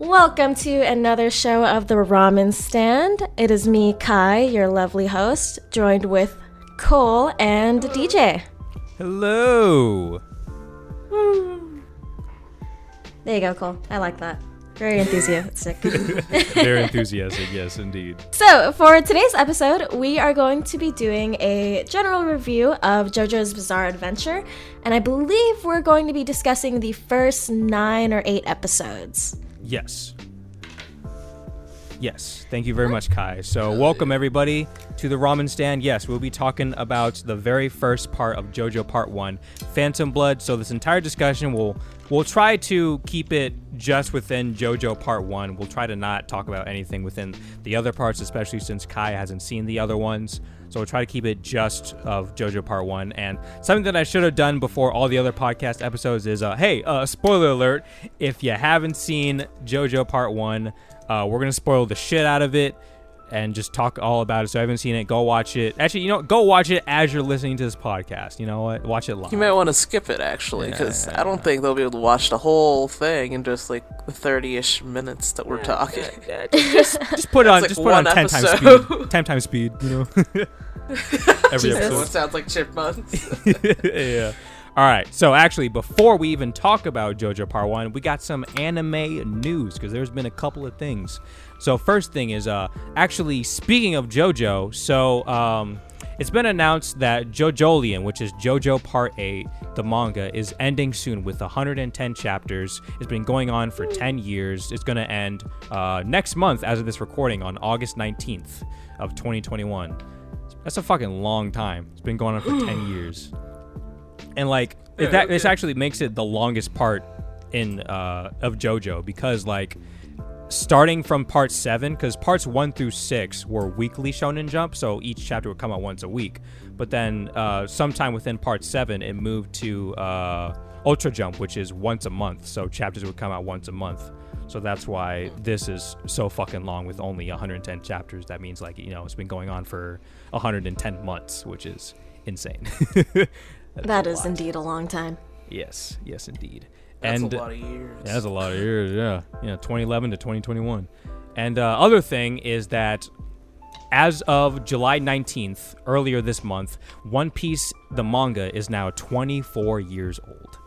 Welcome to another show of the Ramen Stand. It is me, Kai, your lovely host, joined with Cole and DJ. Hello. Hmm. There you go, Cole. I like that. Very enthusiastic. Very enthusiastic, yes, indeed. so, for today's episode, we are going to be doing a general review of JoJo's Bizarre Adventure, and I believe we're going to be discussing the first nine or eight episodes. Yes. Yes. Thank you very much, Kai. So, welcome everybody to the ramen stand. Yes, we'll be talking about the very first part of JoJo Part 1, Phantom Blood. So, this entire discussion will we'll try to keep it just within JoJo Part 1. We'll try to not talk about anything within the other parts, especially since Kai hasn't seen the other ones. So we'll try to keep it just of JoJo Part 1. And something that I should have done before all the other podcast episodes is uh, hey, uh, spoiler alert. If you haven't seen JoJo Part 1, uh, we're going to spoil the shit out of it and just talk all about it. So I haven't seen it, go watch it. Actually, you know, go watch it as you're listening to this podcast. You know what? Watch it live. You might want to skip it actually, because I don't think they'll be able to watch the whole thing in just like the thirty-ish minutes that we're talking. just put it on, like just put it on one 10 times speed. 10 times speed, you know? Every It episode. sounds like chipmunks. yeah. All right. So actually, before we even talk about JoJo Part One, we got some anime news because there's been a couple of things. So first thing is, uh, actually speaking of JoJo, so um, it's been announced that JoJolion, which is JoJo Part Eight, the manga, is ending soon with 110 chapters. It's been going on for 10 years. It's going to end uh, next month, as of this recording, on August 19th of 2021. That's a fucking long time. It's been going on for 10 years and like it, that this actually makes it the longest part in uh of JoJo because like starting from part seven because parts one through six were weekly Shonen Jump, so each chapter would come out once a week. But then uh, sometime within part seven, it moved to uh, Ultra Jump, which is once a month. So chapters would come out once a month. So that's why this is so fucking long with only 110 chapters. That means like you know it's been going on for 110 months, which is insane. That That is indeed a long time. Yes, yes, indeed. That's and a lot of years. yeah, that's a lot of years. Yeah, yeah, 2011 to 2021. And uh, other thing is that as of July 19th, earlier this month, One Piece the manga is now 24 years old.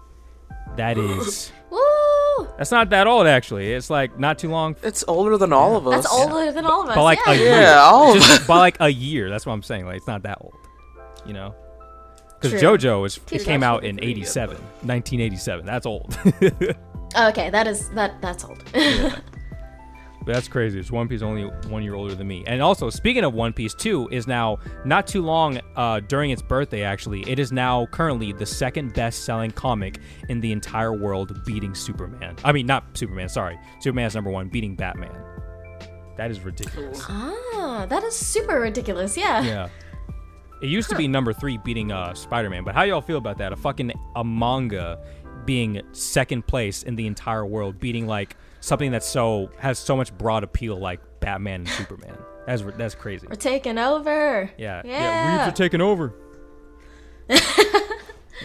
That is Woo! that's not that old actually. It's like not too long, It's older than all of us. That's older than all of us. but like yeah. a year. Yeah, all of Just by like a year. That's what I'm saying. Like it's not that old, you know. Because JoJo was it came out in 87, 1987. That's old. Oh, okay, that is that that's old. But that's crazy. It's One Piece only one year older than me. And also, speaking of One Piece, two is now not too long uh, during its birthday. Actually, it is now currently the second best-selling comic in the entire world, beating Superman. I mean, not Superman. Sorry, Superman's number one, beating Batman. That is ridiculous. ah, that is super ridiculous. Yeah. Yeah. It used to be number three, beating uh, Spider-Man. But how y'all feel about that? A fucking a manga being second place in the entire world, beating like something that's so has so much broad appeal like Batman and Superman. That's that's crazy. We're taking over. Yeah, Yeah. Weebs are taking over.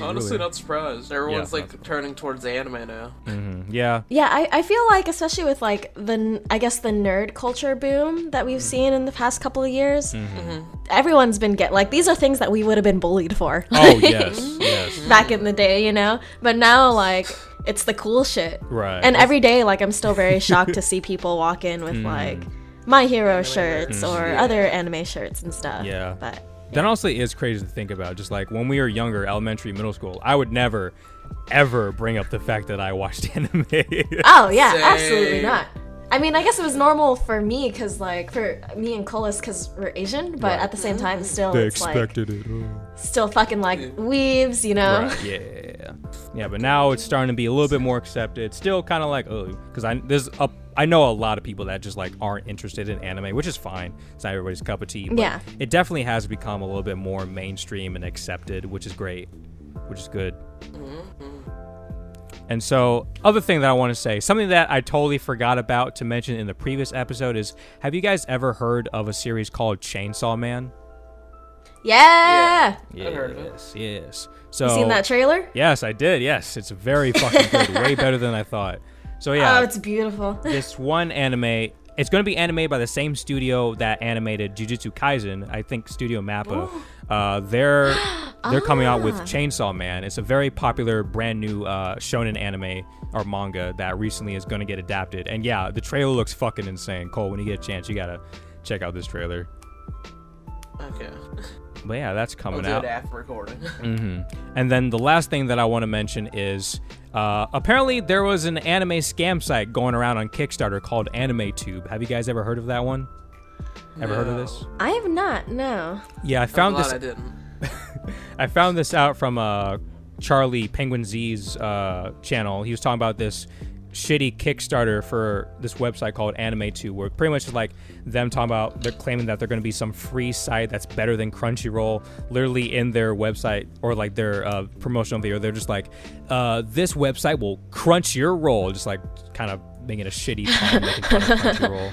Honestly, really- not surprised. Everyone's Yeah, like not turning towards anime now. hmm Yeah, Yeah, I, I feel like especially with like the I guess the nerd culture boom that we've mm-hmm. seen in the past couple of years, mm-hmm. Mm-hmm. everyone's been get like these are things that we would have been bullied for. Oh yes, yes. back in the day, you know. But now like it's the cool shit. Right. And every day like I'm still very shocked to see people walk in with mm. like my hero shirts or other anime shirts and stuff. Yeah. But That honestly is crazy to think about. Just like when we were younger, elementary, middle school, I would never, ever bring up the fact that I watched anime. Oh yeah, Same. absolutely not. I mean, I guess it was normal for me because, like, for me and Colas, because we're Asian, but Right. at the same uh-huh. time, still, they it's like expected it. oh. still fucking like weebs, you know? Right. Yeah. Yeah, but now it's starting to be a little bit more accepted. Still kind of like, oh, because I there's a I know a lot of people that just like aren't interested in anime, which is fine. It's not everybody's cup of tea. But Yeah. It definitely has become a little bit more mainstream and accepted, which is great, which is good. And so, other thing that I want to say, something that I totally forgot about to mention in the previous episode is have you guys ever heard of a series called Chainsaw Man? Yeah. I've heard of it. Yes, yes. So You seen that trailer? Yes, I did. Yes, it's very fucking good. Way better than I thought. So yeah, Oh, it's beautiful. this one anime. It's going to be animated by the same studio that animated Jujutsu Kaisen. I think Studio Mappa. Uh, they're they're coming out with Ah. Chainsaw Man. It's a very popular, brand new uh, shonen anime or manga that recently is going to get adapted. And yeah, the trailer looks fucking insane. Cole, when you get a chance, you gotta check out this trailer. Okay. But yeah, that's I'll coming do out. it after recording. hmm And then the last thing that I want to mention is uh, apparently there was an anime scam site going around on Kickstarter called AnimeTube. Have you guys ever heard of that one? Ever heard of this? I have not. No. Yeah, I I'm found glad this. I didn't. I found this out from uh, Charlie Penguin Z's uh, channel. He was talking about this shitty Kickstarter for this website called AnimeTube, where pretty much is like them talking about they're claiming that they're going to be some free site that's better than Crunchyroll. Literally in their website or like their uh, promotional video, they're just like, uh, "This website will crunch your roll," just like kind of making a shitty pun, making fun of Crunchyroll.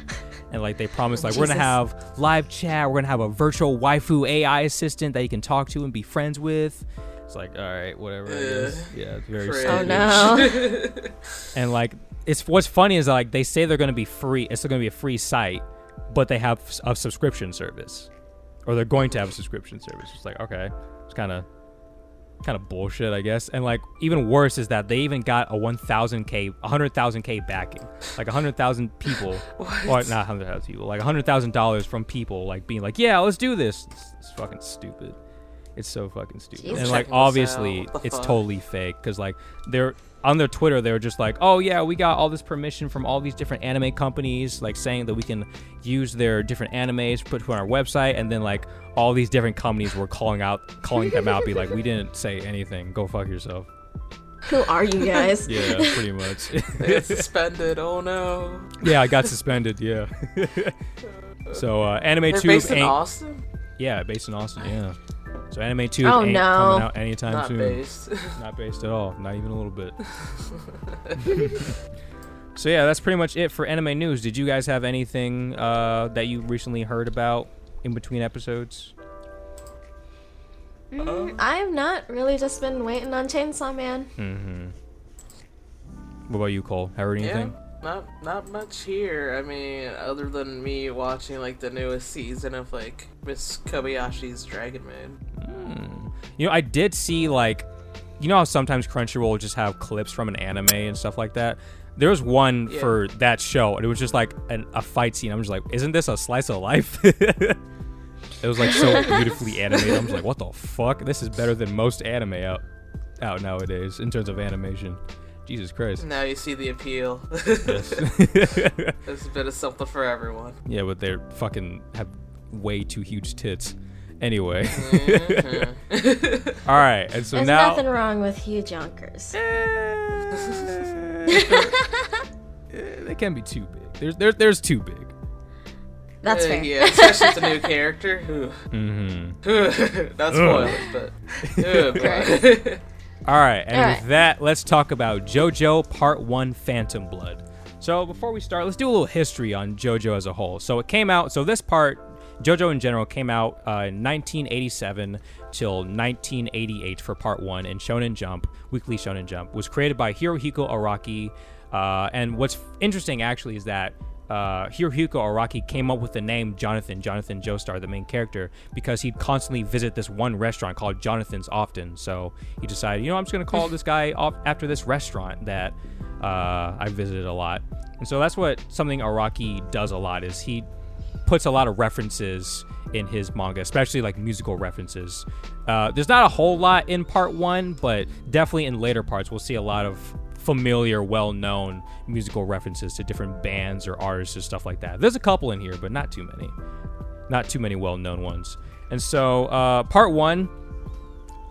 And like they promised, like we're gonna have live chat, we're gonna have a virtual waifu AI assistant that you can talk to and be friends with. It's like, all right, whatever. I guess. Yeah, it's very Cringe. Oh no. And like, it's what's funny is like they say they're gonna be free. It's gonna be a free site, but they have a subscription service, or they're going to have a subscription service. It's like, okay, it's kind of, kind of bullshit, I guess. And like, even worse is that they even got a 1,000k, 100,000k backing, like 100,000 people, What? or not 100,000 people, like 100,000 dollars from people, like being like, yeah, let's do this. It's, it's fucking stupid. It's so fucking stupid. Jesus. And like, Checking this out. obviously, What the it's fuck? totally fake because like they're on their Twitter, they were just like, "Oh yeah, we got all this permission from all these different anime companies, like saying that we can use their different animes, put on our website." And then like all these different companies were calling out, calling them out, be like, "We didn't say anything. Go fuck yourself." Who are you guys? Yeah, pretty much. They got suspended. Oh no. yeah, I got suspended. Yeah. so uh, Anime They're Tube based in ain't. Austin. Yeah, based in Austin. Yeah. So Anime Tube Oh, ain't no. coming out anytime Not soon. based. Not based at all. Not even a little bit. so yeah, that's pretty much it for anime news. Did you guys have anything uh, that you recently heard about in between episodes? Mm, I have not really just been waiting on Chainsaw Man. Mm-hmm. What about you, Cole? Have you heard yeah. Not not much here. I mean, other than me watching like the newest season of like Miss Kobayashi's Dragon Maid. Hmm. You know, I did see like, you know how sometimes Crunchyroll will just have clips from an anime and stuff like that. There was one Yeah. for that show, and it was just like an, a fight scene. I'm just like, isn't this a slice of life? it was like so beautifully animated. I'm just like, what the fuck? This is better than most anime out out nowadays in terms of animation. Jesus Christ. Now you see the appeal. Yes. There's a bit of something for everyone. yeah, but they're fucking have way too huge tits. Anyway, Mhm. all right, and so There's now There's nothing wrong with huge yonkers. Eh, they can be too big. There's there, there's too big. That's Uh, fair. Yeah, especially with the new character. Mm-hmm. That's spoil it, but. Ooh, boy. All right, and All with right. that, let's talk about JoJo Part One: Phantom Blood. So before we start, let's do a little history on JoJo as a whole. So it came out. So this part, JoJo in general, came out uh, in 1987 till 1988 for Part One in Shonen Jump, Weekly Shonen Jump. Was created by Hirohiko Araki. Uh, and what's interesting actually is that uh, Hirohiko Araki came up with the name Jonathan, Jonathan Joestar, the main character, because he'd constantly visit this one restaurant called Jonathan's often. So he decided, you know, I'm just going to call this guy off after this restaurant that uh, I visited a lot. And so that's what something Araki does a lot is he puts a lot of references in his manga, especially like musical references. Uh, there's not a whole lot in part one, but definitely in later parts, we'll see a lot of familiar, well known musical references to different bands or artists or stuff like that. There's a couple in here, but not too many. Not too many well known ones. And so, uh, part one.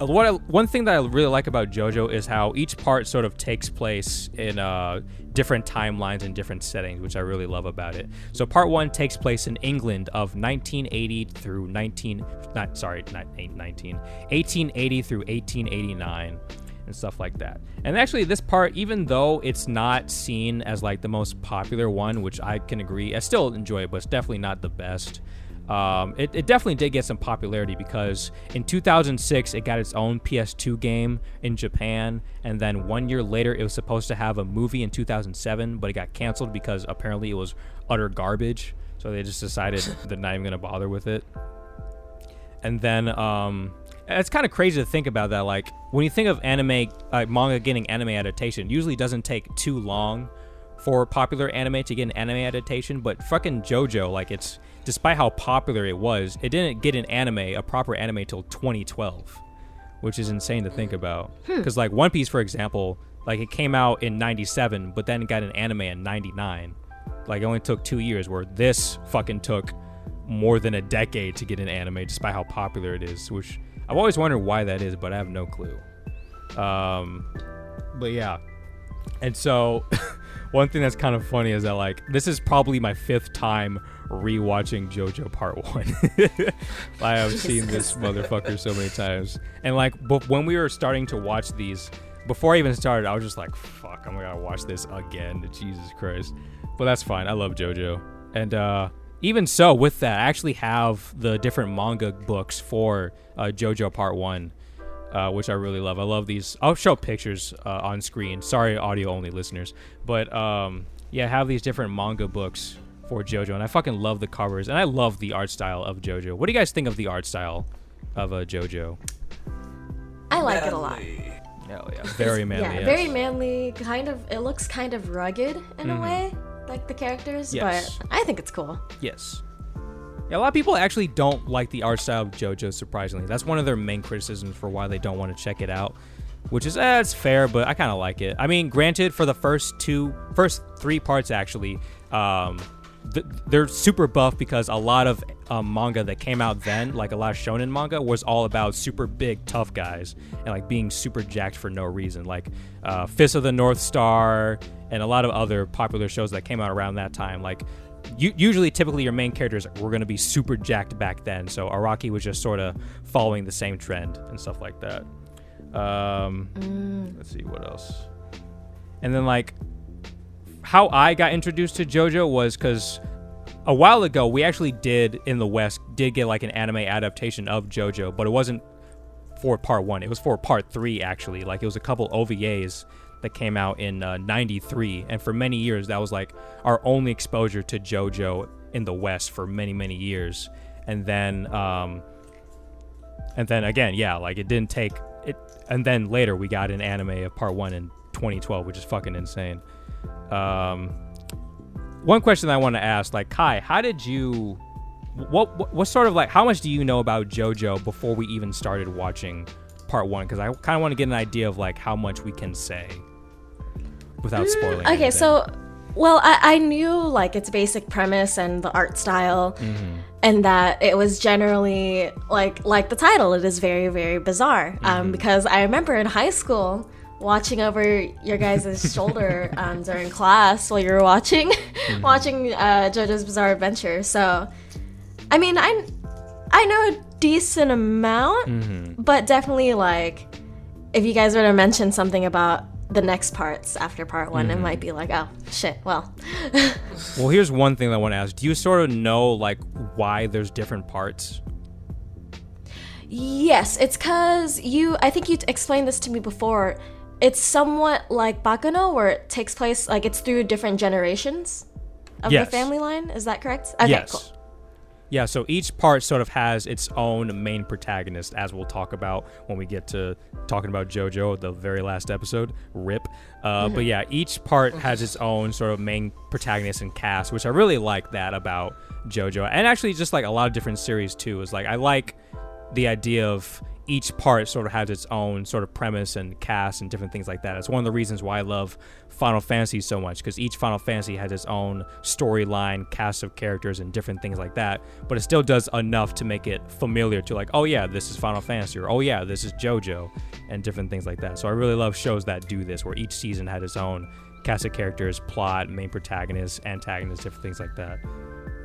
uh, What I, one thing that I really like about JoJo is how each part sort of takes place in uh, different timelines and different settings, which I really love about it. So part one takes place in England of 1980 through 19, not sorry, not 19, 1880 through 1889 and stuff like that. And actually, this part, even though it's not seen as like the most popular one, which I can agree, I still enjoy it, but it's definitely not the best. Um, it, it definitely did get some popularity because in 2006 it got its own PS2 game in Japan, and then one year later it was supposed to have a movie in 2007, but it got canceled because apparently it was utter garbage. So they just decided they're not even gonna bother with it. And then um, it's kind of crazy to think about that. Like when you think of anime, like manga getting anime adaptation, usually doesn't take too long for popular anime to get an anime adaptation. But fucking JoJo, like it's despite how popular it was, it didn't get an anime, a proper anime, till 2012, which is insane to think about. Hmm. Because like One Piece, for example, like it came out in 97, but then got an anime in 99. Like it only took two years, where this fucking took more than a decade to get an anime, despite how popular it is. Which I've always wondered why that is, but I have no clue. Um, but yeah, and so one thing that's kind of funny is that like this is probably my fifth time rewatching JoJo Part One. I have seen this motherfucker so many times, and like but when we were starting to watch these, before I even started, I was just like, "Fuck, I'm gonna watch this again." Jesus Christ! But that's fine. I love JoJo, and uh, even so, with that, I actually have the different manga books for uh, JoJo Part One uh, which I really love. I love these. I'll show pictures uh, on screen. Sorry, audio only listeners, but um, yeah, I have these different manga books for JoJo, and I fucking love the covers, and I love the art style of JoJo. What do you guys think of the art style of uh, JoJo? I like it a lot. Hell yeah, very manly. yeah, yes. very manly. Kind of, it looks kind of rugged in Mhm. a way, like the characters. Yes. But I think it's cool. Yes. Yeah, a lot of people actually don't like the art style of JoJo. Surprisingly, that's one of their main criticisms for why they don't want to check it out. Which is, eh, it's fair, but I kind of like it. I mean, granted, for the first two, first three parts actually, um, th- they're super buff because a lot of um, manga that came out then, like a lot of shonen manga, was all about super big, tough guys and like being super jacked for no reason, like uh, Fist of the North Star and a lot of other popular shows that came out around that time. Like usually, typically, your main characters were going to be super jacked back then, so Araki was just sort of following the same trend and stuff like that. Um, Let's see what else. And then like how I got introduced to JoJo was because a while ago we actually did in the West did get like an anime adaptation of JoJo, but it wasn't for part one. It was for part three actually. Like it was a couple OVAs that came out in uh, '93, and for many years that was like our only exposure to JoJo in the West for many many years. And then um, and then again, yeah, like it didn't take it. And then later we got an anime of part one in 2012, which is fucking insane. Um, one question I want to ask, like Kai, how did you? What, what what sort of like how much do you know about JoJo before we even started watching part one? Because I kind of want to get an idea of like how much we can say without spoiling. Mm, Okay, anything. so well, I, I knew like its basic premise and the art style, Mm-hmm. and that it was generally like like the title. It is very very bizarre. Mm-hmm. Um, because I remember in high school watching over your guys' shoulder um, during class while you were watching Mm-hmm. watching uh, JoJo's Bizarre Adventure. So, I mean, I I know a decent amount, Mm-hmm. but definitely like if you guys were to mention something about the next parts after part one, Mm-hmm. it might be like, oh shit. Well, well, here's one thing that I want to ask: Do you sort of know like why there's different parts? yes, it's because you. I think you explained this to me before. It's somewhat like Bakuno, where it takes place like it's through different generations of Yes. the family line. Is that correct? Okay, yes. cool. Yeah, so each part sort of has its own main protagonist, as we'll talk about when we get to talking about JoJo, the very last episode, RIP. Uh, But yeah, each part has its own sort of main protagonist and cast, which I really like that about JoJo. And actually, just like a lot of different series too, is like I like the idea of each part sort of has its own sort of premise and cast and different things like that. It's one of the reasons why I love Final Fantasy so much because each Final Fantasy has its own storyline, cast of characters, and different things like that. But it still does enough to make it familiar to like, oh yeah, this is Final Fantasy, or oh yeah, this is JoJo, and different things like that. So I really love shows that do this, where each season had its own cast of characters, plot, main protagonists, antagonists, different things like that.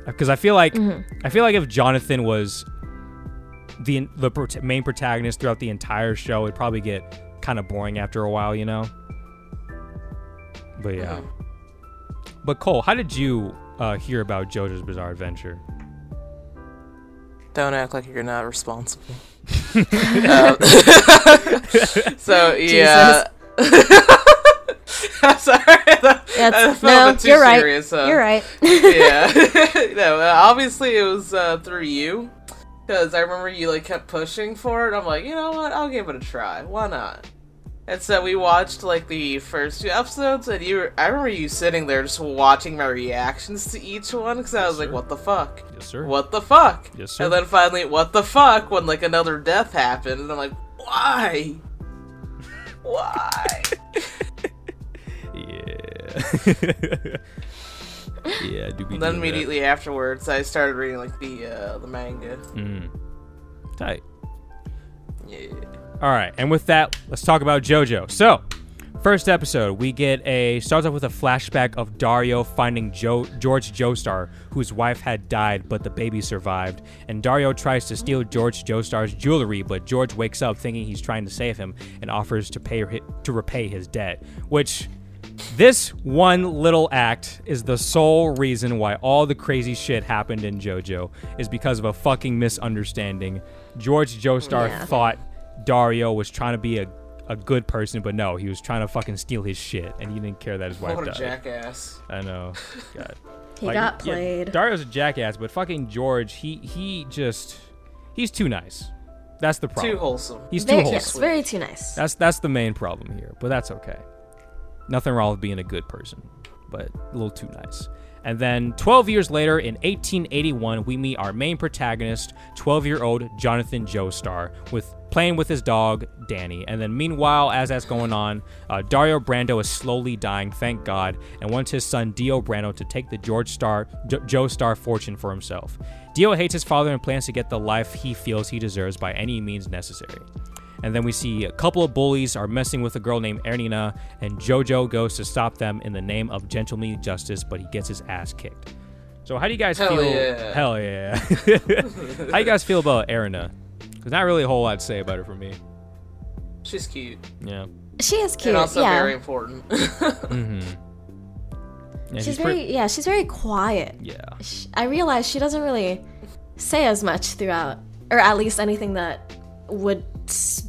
Because I feel like mm-hmm. I feel like if Jonathan was the the prot- main protagonist throughout the entire show, it'd probably get kind of boring after a while, you know. But yeah. But Cole, how did you uh, hear about JoJo's Bizarre Adventure? Don't act like you're not responsible. Um, so yeah. I'm sorry. That, That's- that felt no, too you're right. serious, uh, You're right. yeah. no, uh, obviously it was uh, through you, because I remember you like kept pushing for it. I'm like, you know what? I'll give it a try. Why not? And so we watched like the first two episodes, and you, were, I remember you sitting there just watching my reactions to each one, because I was like, what the fuck? Yes, sir. What the fuck? Yes, sir. And then finally, what the fuck? When like another death happened, and I'm like, why? Why? Yeah. yeah, do be then doing that. immediately afterwards, I started reading like the uh, the manga. Mm. Tight. Yeah. All right, and with that, let's talk about JoJo. So, first episode, we get a starts off with a flashback of Dario finding jo- George Joestar, whose wife had died, but the baby survived. And Dario tries to steal George Joestar's jewelry, but George wakes up thinking he's trying to save him and offers to pay to repay his debt. Which this one little act is the sole reason why all the crazy shit happened in JoJo is because of a fucking misunderstanding. George Joestar Yeah. thought Dario was trying to be a, a good person, but no, he was trying to fucking steal his shit, and he didn't care that his wife What a died. jackass. I know. God. He Like, got yeah, played. Dario's a jackass, but fucking George, he he just he's too nice. That's the problem. Too wholesome. He's too very, wholesome. yes, very too nice. That's that's the main problem here, but that's okay. Nothing wrong with being a good person, but a little too nice. And then 12 years later, in 1881, we meet our main protagonist, 12-year-old Jonathan Joestar, with playing with his dog Danny. And then meanwhile, as that's going on, uh, Dario Brando is slowly dying, thank God, and wants his son Dio Brando to take the George Star jo- Joe Star fortune for himself. Dio hates his father and plans to get the life he feels he deserves by any means necessary. And then we see a couple of bullies are messing with a girl named Erina, and Jojo goes to stop them in the name of gentlemanly justice, but he gets his ass kicked. So how do you guys Hell feel? yeah. Hell yeah! how you guys feel about Erina? There's not really a whole lot to say about her for me. She's cute. Yeah. she is cute. and also yeah. very important. Mm-hmm. Yeah, she's, pretty- very yeah. She's very quiet. Yeah. Sh- I realize she doesn't really say as much throughout, or at least anything that would s-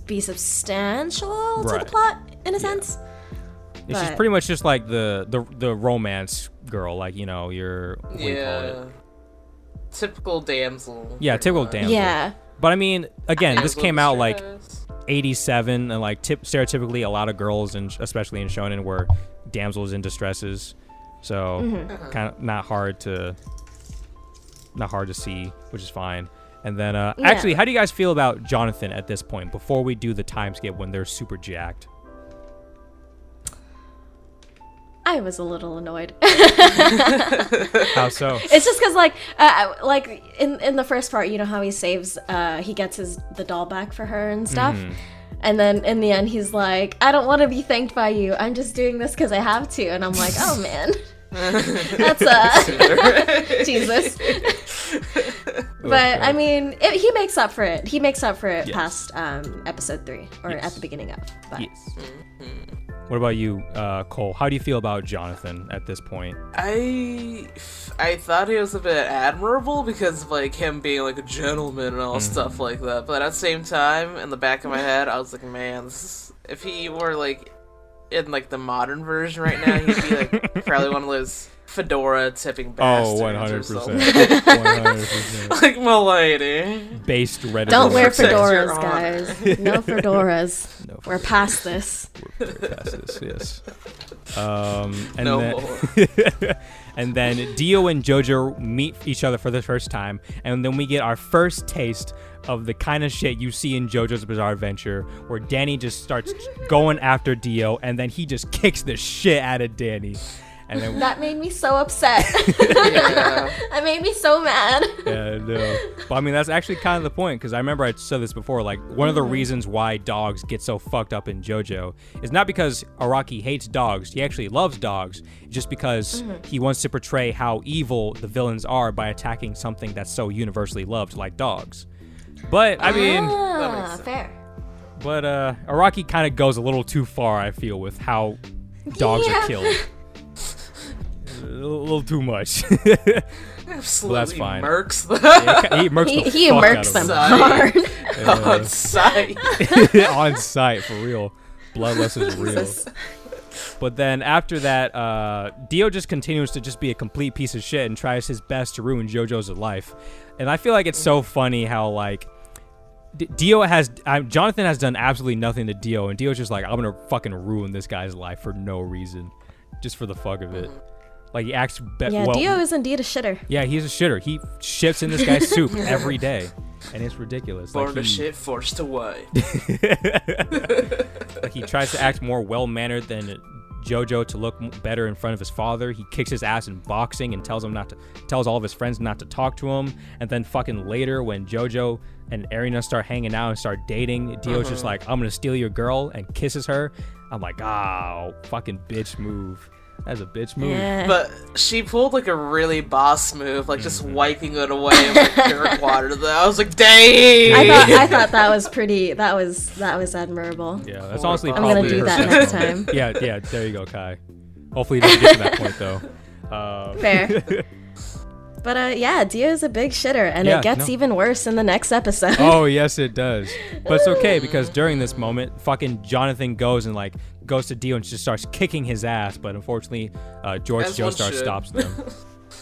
be substantial to the plot in a sense. And she's pretty much just like the the the romance girl, like you know your what do you call it? yeah. Typical damsel. Yeah, typical much. damsel. Yeah. But I mean, again, this came out like 87 and like tip, stereotypically a lot of girls and especially in shonen were damsels in distresses so mm-hmm. uh-huh. kind of not hard to not hard to see which is fine and then uh Yeah. actually how do you guys feel about jonathan at this point before we do the time skip when they're super jacked I was a little annoyed. how so it's just because like uh, like in in the first part, you know how he saves uh he gets his the doll back for her and stuff. Mm-hmm. And then in the end, he's like, "I don't want to be thanked by you. I'm just doing this because I have to." And I'm like, "Oh man, that's uh, Jesus." But I mean, it, he makes up for it. He makes up for it Yes. past um, episode three or Yes. at the beginning of. But yes what about you uh cole how do you feel about jonathan at this point I I thought he was a bit admirable because of like him being like a gentleman and all Mm-hmm. stuff like that. But at the same time, in the back of my head, I was like, man, this is, if he were like in like the modern version right now, he'd be like probably one of those fedora tipping bastards. oh 100% 100% like my lady. based reddit don't wear fedoras, guys. No fedoras. No We're past this. We're past this, yes. Um, and No then, and then Dio and Jojo meet each other for the first time, and then we get our first taste of the kind of shit you see in JoJo's Bizarre Adventure, where Danny just starts going after Dio, and then he just kicks the shit out of Danny, and then That made me so upset. Yeah. that made me so mad. yeah, no. But I mean, that's actually kind of the point because I remember I said this before. Like, one of the reasons why dogs get so fucked up in JoJo is not because Araki hates dogs. He actually loves dogs. Just because he wants to portray how evil the villains are by attacking something that's so universally loved, like dogs. But I mean, ah, makes fair. but uh, Araki kind of goes a little too far. I feel with how dogs Yeah. are killed. Little too much. Absolutely fine. murks the he murks He, the he fuck murks out them of him. hard. on site. on site for real. Bloodlust is real. But then after that, uh, Dio just continues to just be a complete piece of shit and tries his best to ruin JoJo's life. And I feel like it's so funny how like D- Dio has um, Jonathan has done absolutely nothing to Dio, and Dio's just like I'm gonna fucking ruin this guy's life for no reason, just for the fuck of it. Like he acts be- Yeah, well. Dio is indeed a shitter. yeah, he's a shitter. He shits in this guy's soup every day, and it's ridiculous. Born Like to he- shit, forced away. like he tries to act more well mannered than JoJo to look better in front of his father. He kicks his ass in boxing and tells him not to tells all of his friends not to talk to him. And then fucking later when JoJo and Erina start hanging out and start dating, Dio's just mm-hmm. like, "I'm gonna steal your girl," and kisses her. I'm like, "Oh, fucking bitch move." That's a bitch move. Yeah. But she pulled like a really boss move, like just Mm-hmm. wiping it away with dirt water. Though I was like, dang. I thought I thought that was pretty. That was that was admirable. Yeah, that's honestly I'm I'm gonna do that next time. Yeah, yeah. There you go, Kai. Hopefully, he doesn't get to that point though. Uh, Fair. But uh, yeah, Dio's a big shitter, and Yeah, it gets no. even worse in the next episode. oh yes it does but it's okay because during this moment fucking jonathan goes and like goes to dio and just starts kicking his ass but unfortunately uh, george As joestar stops them.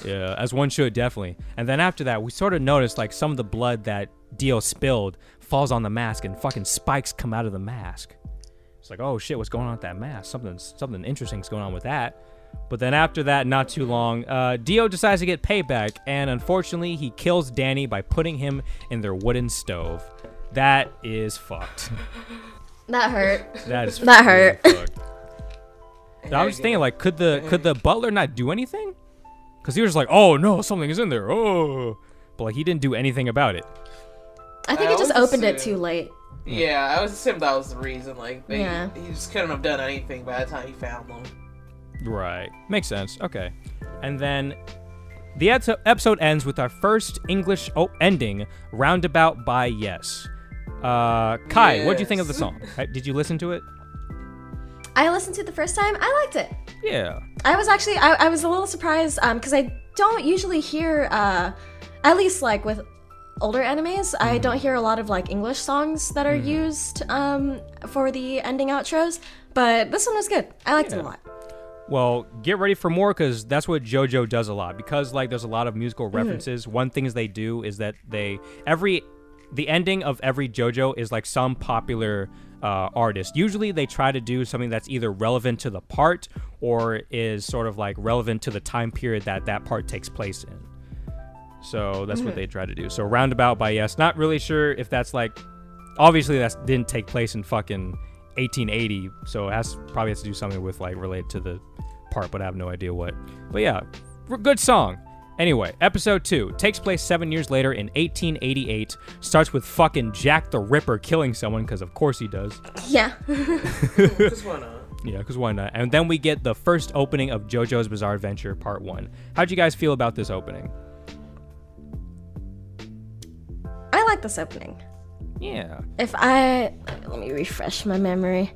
Yeah as one should definitely. And then after that we sort of notice like some of the blood that dio spilled falls on the mask and fucking spikes come out of the mask. It's like oh shit what's going on with that mask? Something something interesting's going on with that. But then after that, not too long, uh, Dio decides to get payback, and unfortunately, he kills Danny by putting him in their wooden stove. That is fucked. that hurt. That is That hurt. fucked. I was thinking, like, could the could the butler not do anything? Because he was like, "Oh no, something is in there." Oh, but like he didn't do anything about it. I think I it just always opened it too late. Yeah, I was assumed that was the reason. Like, they, Yeah. he just couldn't have done anything by the time he found them. Right. Makes sense. Okay. And then the episode ends with our first English oh, ending, Roundabout by Yes. Uh, Kai, what do you think of the song? Uh, Did you listen to it? I listened to it the first time. I liked it. Yeah. I was actually I, I was a little surprised um because I don't usually hear uh at least like with older animes I don't hear a lot of like English songs that are used um for the ending outros but this one was good I liked it a lot Well, get ready for more because that's what JoJo does a lot. Because like there's a lot of musical references. One things they do is that they every the ending of every JoJo is like some popular uh, artist. Usually they try to do something that's either relevant to the part or is sort of like relevant to the time period that that part takes place in. So that's what they try to do. So roundabout by yes, not really sure if that's like obviously that didn't take place in fucking 1880 so it has probably has to do something with like related to the part but i have no idea what but yeah good song anyway episode 2 takes place seven years later in 1888 starts with fucking jack the ripper killing someone because of course he does. Yeah. Just why not? yeah because why not? And then we get the first opening of jojo's bizarre adventure part 1 how'd you guys feel about this opening? I like this opening. Yeah. If I let me refresh my memory.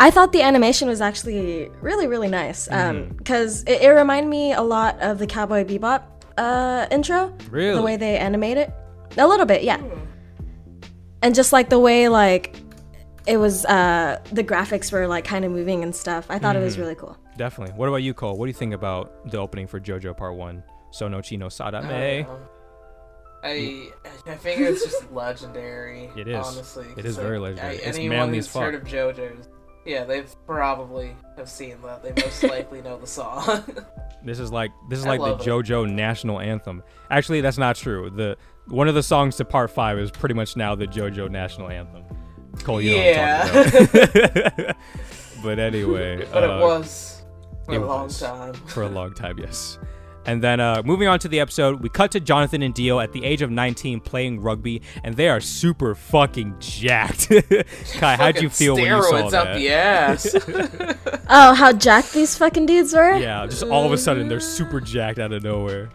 I thought the animation was actually really really nice um because it, it reminded me a lot of the Cowboy Bebop uh intro? Really? the way they animate it? A little bit yeah. And just like the way like it was uh the graphics were like kind of moving and stuff. I thought it was really cool. Definitely. What about you cole? What do you think about the opening for jojo part 1 sono chi no sadame. Um, I I think it's just legendary. It is. Honestly, It is 'cause, very legendary. I- It's anyone manly as who's heard of JoJo's, yeah, they've probably have seen that. They most likely know the song. This is like this is I like the it. JoJo national anthem. Actually, that's not true. The one of the songs to part five is pretty much now the JoJo national anthem. Cole, you know Yeah. what I'm talking about. but anyway, but uh, it was for it a long was. time. for a long time, yes. And then uh, moving on to the episode, we cut to Jonathan and Dio at the age of 19 playing rugby, and they are super fucking jacked. Kai, how'd you feel when you saw steroids out that? the ass. oh how jacked these fucking dudes were Yeah, just all of a sudden they're super jacked out of nowhere.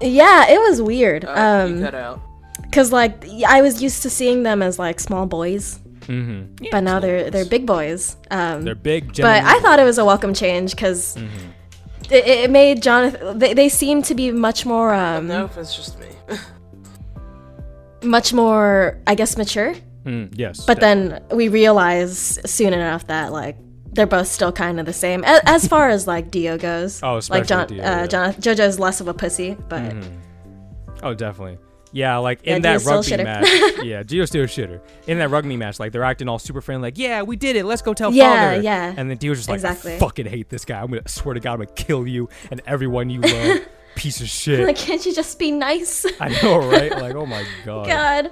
yeah it was weird Uh, um because like i was used to seeing them as like small boys Mm-hmm. but now they're they're big boys um They're big. but gentlemen. i thought it was a welcome change because it, it made Jonathan. They, they seem to be much more um Nope, it's just me. much more I guess mature. Mm, yes. But then we realize soon enough that like they're both still kind of the same as, as far as like Dio goes. Oh, like especially John, Dio, uh, yeah. John, JoJo's less of a pussy, but Oh, definitely. Yeah, like Yeah, in that Dio's rugby match. yeah, Dio's still a shitter. In that rugby match, like they're acting all super friendly, like, yeah, we did it. Let's go tell Yeah, father. yeah. And then Dio's just like, Exactly. I fucking hate this guy. I'm gonna I swear to God, I'm gonna kill you and everyone you love. Piece of shit. like can't you just be nice? I know, right? Like, oh my god. God.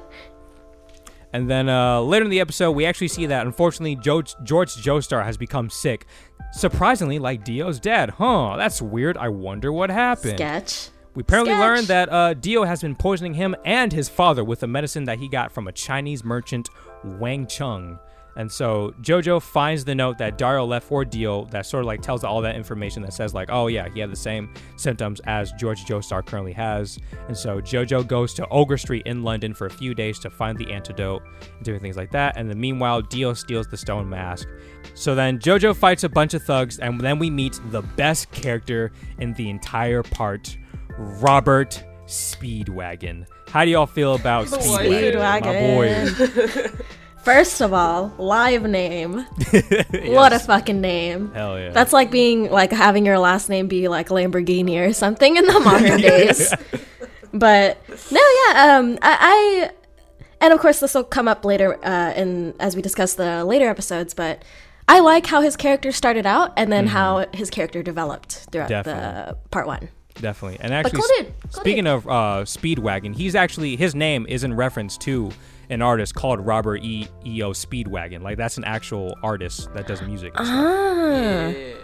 And then uh, later in the episode, we actually see that unfortunately George, George Joestar has become sick. Surprisingly, like Dio's dad. Huh, that's weird. I wonder what happened. Sketch. We apparently Sketch. learned that uh, Dio has been poisoning him and his father with a medicine that he got from a Chinese merchant, Wang Chung. And so Jojo finds the note that Dario left for Dio that sort of like tells all that information that says like, oh yeah, he had the same symptoms as George Joestar currently has. And so Jojo goes to Ogre Street in London for a few days to find the antidote and doing things like that. And then meanwhile, Dio steals the stone mask. So then Jojo fights a bunch of thugs, and then we meet the best character in the entire part, Robert Speedwagon. How do y'all feel about Speedwagon? Speedwagon. My boy. First of all, live name. What a fucking name. Hell yeah. That's like being like having your last name be like Lamborghini or something in the modern days. But no, yeah, um, I, I and of course this will come up later uh, in as we discuss the later episodes. But I like how his character started out and then how his character developed throughout the part one. Definitely. And actually, cool s- dude, cool speaking of uh, Speedwagon, he's actually, his name is in reference to an artist called Robert E. E.O. Speedwagon. Like, that's an actual artist that does music. and. Ah, Yeah.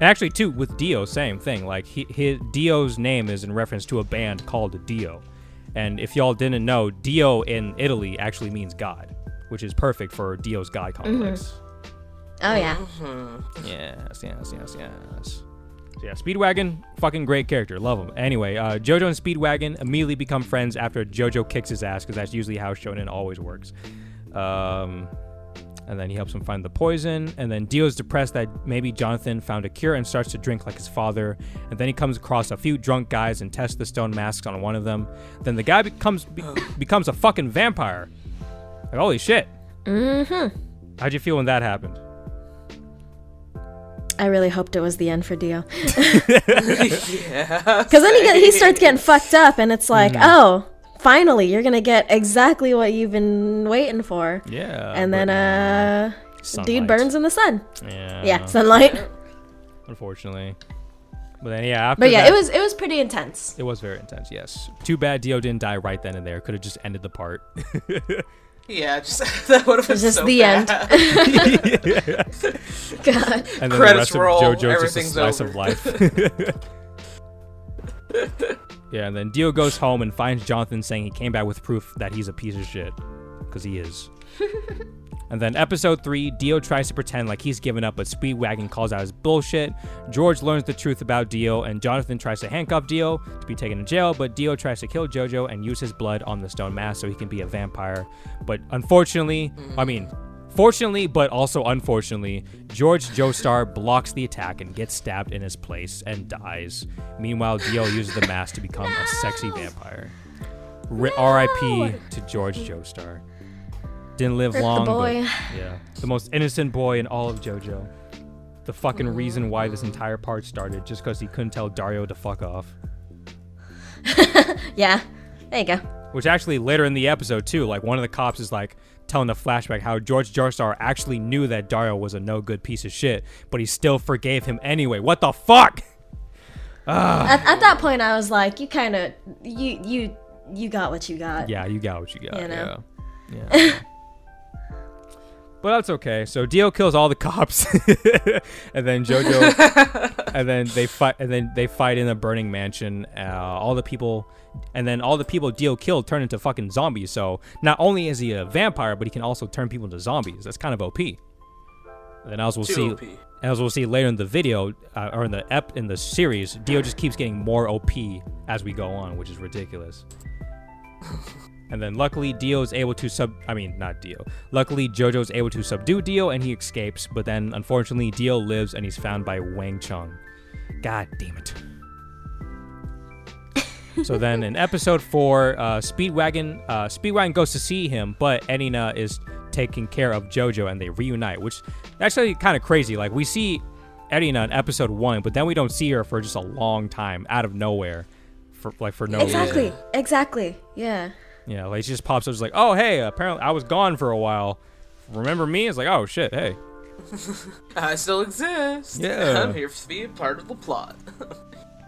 And actually, too, with Dio, same thing. Like, he, his, Dio's name is in reference to a band called Dio. And if y'all didn't know, Dio in Italy actually means God, which is perfect for Dio's God complex. oh yeah, Yes, yes, yes, yes. So yeah, Speedwagon, fucking great character, love him. Anyway, uh, JoJo and Speedwagon immediately become friends after JoJo kicks his ass because that's usually how Shonen always works. Um, and then he helps him find the poison. And then Dio's depressed that maybe Jonathan found a cure and starts to drink like his father. And then he comes across a few drunk guys and tests the stone masks on one of them. Then the guy becomes be- becomes a fucking vampire. Like holy shit. Mm-hmm. How'd you feel when that happened? I really hoped it was the end for Dio. yeah. Because then he, get, he starts getting fucked up, and it's like, Mm-hmm. oh, finally, you're gonna get exactly what you've been waiting for. Yeah. and then, but- uh, Sunlight. dude burns in the sun. Yeah. yeah, sunlight. Unfortunately. But then yeah, after But yeah, that- it was it was pretty intense. it was very intense. Yes. Too bad Dio didn't die right then and there. Could have just ended the part. Yeah, just that would have been just so the end. God. And then Credits the rest roll, of JoJo's just a everything's slice of over. life. yeah, and then Dio goes home and finds Jonathan saying he came back with proof that he's a piece of shit. Because he is. And then episode 3, Dio tries to pretend like he's given up, but Speedwagon calls out his bullshit. George learns the truth about Dio, and Jonathan tries to handcuff Dio to be taken to jail, but Dio tries to kill Jojo and use his blood on the stone mask so he can be a vampire. But unfortunately, I mean, Fortunately, but also unfortunately, George Joestar blocks the attack and gets stabbed in his place and dies. Meanwhile, Dio uses the mask to become a sexy vampire. R- R.I.P. to George Joestar. Didn't live Rip the long, boy. but yeah, the most innocent boy in all of JoJo. The fucking reason why this entire part started, just because he couldn't tell Dario to fuck off. Yeah. There you go. Which actually later in the episode too, like one of the cops is like telling the flashback how George Joestar actually knew that Dario was a no good piece of shit, but he still forgave him anyway. What the fuck? Ah. At, at that point, I was like, you kind of you you you got what you got. Yeah, you got what you got. You know? Yeah. Yeah. but that's okay. So Dio kills all the cops, and then JoJo, and then they fight, and then they fight in a burning mansion. Uh, all the people, and then all the people Dio killed turn into fucking zombies. So not only is he a vampire, but he can also turn people into zombies. That's kind of OP. And as we'll Too see, OP. as we'll see later in the video uh, or in the ep in the series, Dio just keeps getting more OP as we go on, which is ridiculous. and then luckily Dio is able to sub I mean not Dio. Luckily Jojo's able to subdue Dio and he escapes, but then unfortunately Dio lives and he's found by Wang Chung. God damn it. so then in episode four, uh, Speedwagon uh, Speedwagon goes to see him, but Erina is taking care of JoJo and they reunite, which actually kind of crazy. Like we see Erina in episode one, but then we don't see her for just a long time out of nowhere, for like for no Exactly. reason. Exactly, exactly. Yeah. Yeah, like she just pops up, just like, oh hey, apparently I was gone for a while. Remember me? It's like, oh shit, hey. I still exist. Yeah. I'm here to be a part of the plot.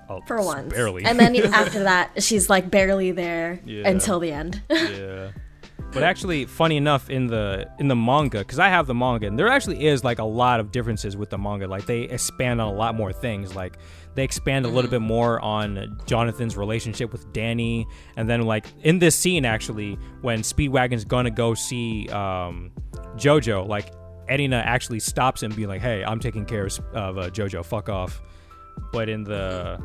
Oh, For once. barely. And then after that, she's like barely there Yeah. until the end. yeah. But actually, funny enough, in the in the manga, because I have the manga, and there actually is like a lot of differences with the manga. Like they expand on a lot more things. Like they expand a little bit more on Jonathan's relationship with Danny, and then like in this scene, actually, when Speedwagon's gonna go see um, JoJo, like Erina actually stops him, being like, "Hey, I'm taking care of, of uh, JoJo. Fuck off." But in the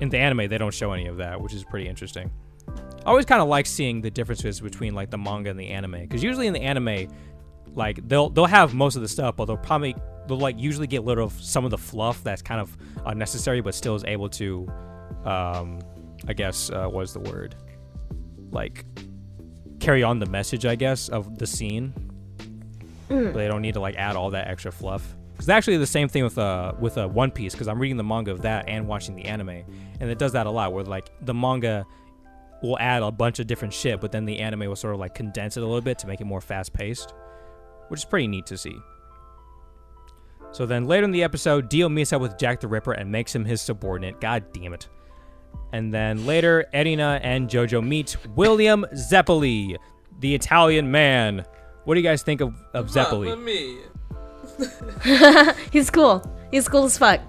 in the anime, they don't show any of that, which is pretty interesting. I always kind of like seeing the differences between like the manga and the anime because usually in the anime, like they'll they'll have most of the stuff, but they'll probably they'll like usually get rid of some of the fluff that's kind of unnecessary, but still is able to, um, I guess uh, what is the word, like carry on the message, I guess, of the scene. But they don't need to like add all that extra fluff. It's actually the same thing with uh with uh, One Piece because I'm reading the manga of that and watching the anime, and it does that a lot. Where like the manga will add a bunch of different shit, but then the anime will sort of like condense it a little bit to make it more fast paced, which is pretty neat to see. So then later in the episode, Dio meets up with Jack the Ripper and makes him his subordinate. God damn it. And then later, Erina and Jojo meet William Zeppeli, the Italian man. What do you guys think of, of Zeppeli? He's cool. He's cool as fuck.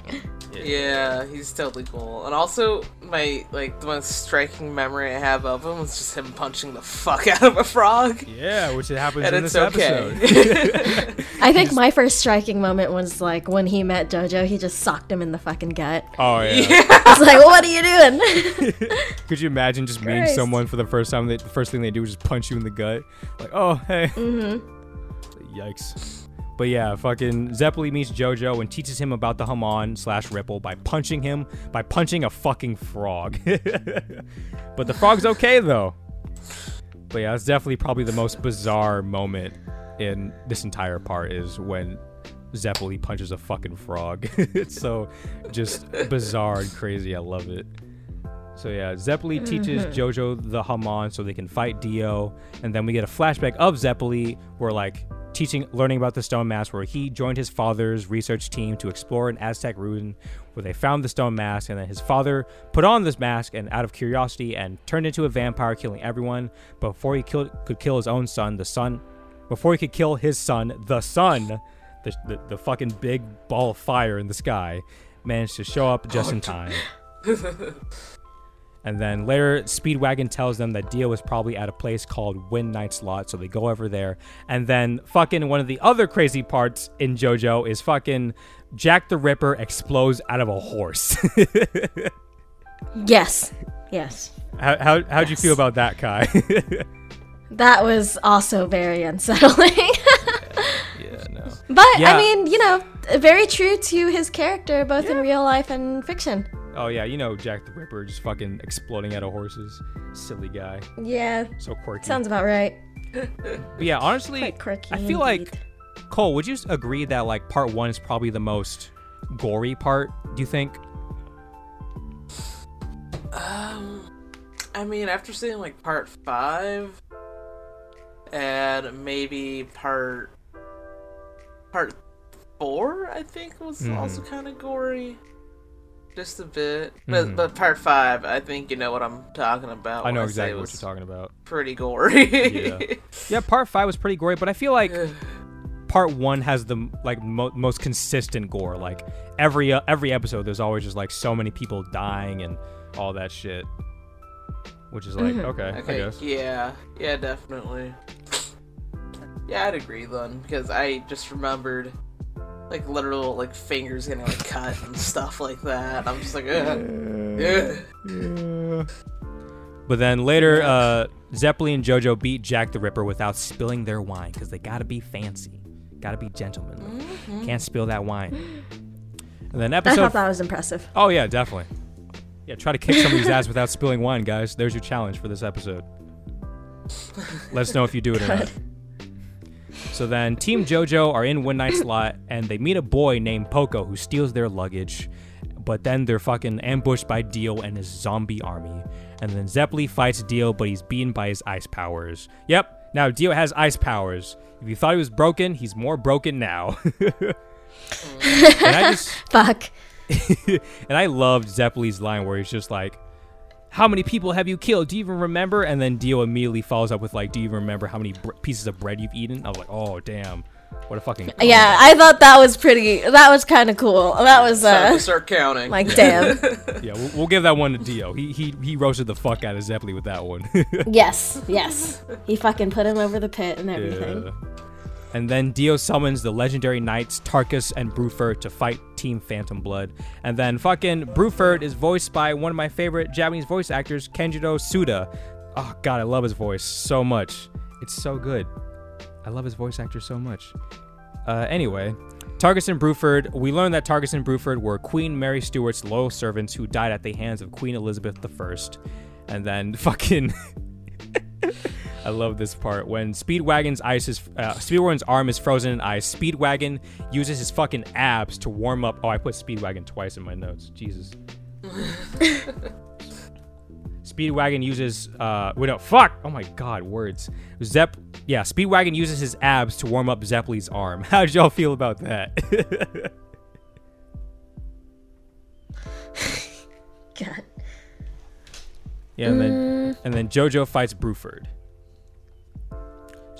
Yeah, he's totally cool. And also, my like the most striking memory I have of him was just him punching the fuck out of a frog. Yeah, which it happens And in it's this okay. episode. I think my first striking moment was like when he met JoJo, he just socked him in the fucking gut. oh yeah. yeah. I was like, what are you doing? Could you imagine just meeting someone for the first time? They, the first thing they do is just punch you in the gut. Like, oh hey. mm-hmm. Yikes. But yeah, fucking Zeppeli meets Jojo and teaches him about the Hamon slash Ripple by punching him by punching a fucking frog. but the frog's okay though. But yeah, it's definitely probably the most bizarre moment in this entire part is when Zeppeli punches a fucking frog. it's so just bizarre and crazy. I love it. So yeah, Zeppeli teaches mm-hmm. Jojo the Hamon so they can fight Dio, and then we get a flashback of Zeppeli where like teaching, learning about the stone mask, where he joined his father's research team to explore an Aztec ruin where they found the stone mask, and then his father put on this mask and out of curiosity and turned into a vampire, killing everyone. But before he killed, could kill his own son, the son, before he could kill his son, the sun, the, the, the fucking big ball of fire in the sky, managed to show up just in time. And then later, Speedwagon tells them that Dio is probably at a place called Wind Knight's Lot, so they go over there. And then, fucking one of the other crazy parts in JoJo is fucking Jack the Ripper explodes out of a horse. yes. Yes. how, how, how'd you feel about that, Kai? That was also very unsettling. yeah, no. but Yeah. I mean, you know, very true to his character, both in real life and fiction. Oh, yeah, you know Jack the Ripper just fucking exploding out of horses. Silly guy. Yeah, So quirky. sounds about right. but yeah, honestly, Quite quirky. I feel like. Cole, would you agree that like part one is probably the most gory part? Do you think? Um, I mean, after seeing like part five, and maybe part part four, I think was Mhm. also kind of gory, just a bit. But Mhm. but part five, I think you know what I'm talking about. I know exactly it what you're talking about. Pretty gory. Yeah. Yeah, part five was pretty gory, but I feel like part one has the like mo- most consistent gore. Like every uh, every episode, there's always just like so many people dying and all that shit, which is like Mhm. okay, I guess. yeah, yeah, definitely. Yeah, I'd agree then because I just remembered like literal like fingers getting like cut and stuff like that. I'm just like, ugh, ugh. But then later, uh, Zeppeli and JoJo beat Jack the Ripper without spilling their wine because they gotta be fancy, gotta be gentlemanly, can't spill that wine. And then episode. I thought that was impressive. oh yeah, definitely. Yeah, try to kick somebody's ass without spilling wine, guys. There's your challenge for this episode. Let us know if you do it or not. So then, Team JoJo are in Wind Knight's lot, and they meet a boy named Poco who steals their luggage. But then they're fucking ambushed by Dio and his zombie army. And then Zeppeli fights Dio, but he's beaten by his ice powers. Yep, now Dio has ice powers. If you thought he was broken, he's more broken now. and I just Fuck. and I loved Zeppeli's line where he's just like, "How many people have you killed? Do you even remember?" And then Dio immediately follows up with like, "Do you even remember how many br- pieces of bread you've eaten?" I was like, "Oh damn, what a fucking Yeah, I thought that was pretty. That was kind of cool. That was Time uh, to start counting. like damn. yeah." We'll, we'll give that one to Dio. He he he roasted the fuck out of Zeppeli with that one. yes, yes. He fucking put him over the pit and everything. Yeah. And then Dio summons the legendary knights Tarkus and Bruford to fight Team Phantom Blood. And then fucking Bruford is voiced by one of my favorite Japanese voice actors, Kenjiro Tsuda. Oh god, I love his voice so much. It's so good. I love his voice actor so much. Uh, anyway, Tarkus and Bruford, we learned that Tarkus and Bruford were Queen Mary Stuart's loyal servants who died at the hands of Queen Elizabeth I. And then fucking I love this part when Speedwagon's ice is uh, Speedwagon's arm is frozen in ice. Speedwagon uses his fucking abs to warm up. Oh, I put Speedwagon twice in my notes. Jesus. Speedwagon uses uh wait no fuck oh my god words Zepp yeah Speedwagon uses his abs to warm up Zeppeli's arm. How did y'all feel about that? God. Yeah, and then and then JoJo fights Bruford.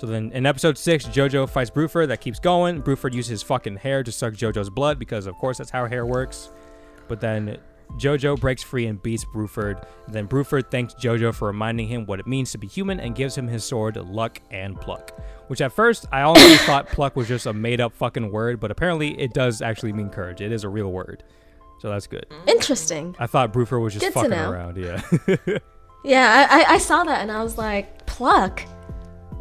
So then in episode six, JoJo fights Bruford. That keeps going. Bruford uses his fucking hair to suck JoJo's blood because, of course, that's how hair works. But then JoJo breaks free and beats Bruford. Then Bruford thanks JoJo for reminding him what it means to be human and gives him his sword, Luck and Pluck. Which at first I honestly thought Pluck was just a made up fucking word, but apparently it does actually mean courage. It is a real word. So that's good. Interesting. I thought Bruford was just Good to fucking know. around. Yeah. Yeah, I, I, I saw that and I was like, pluck.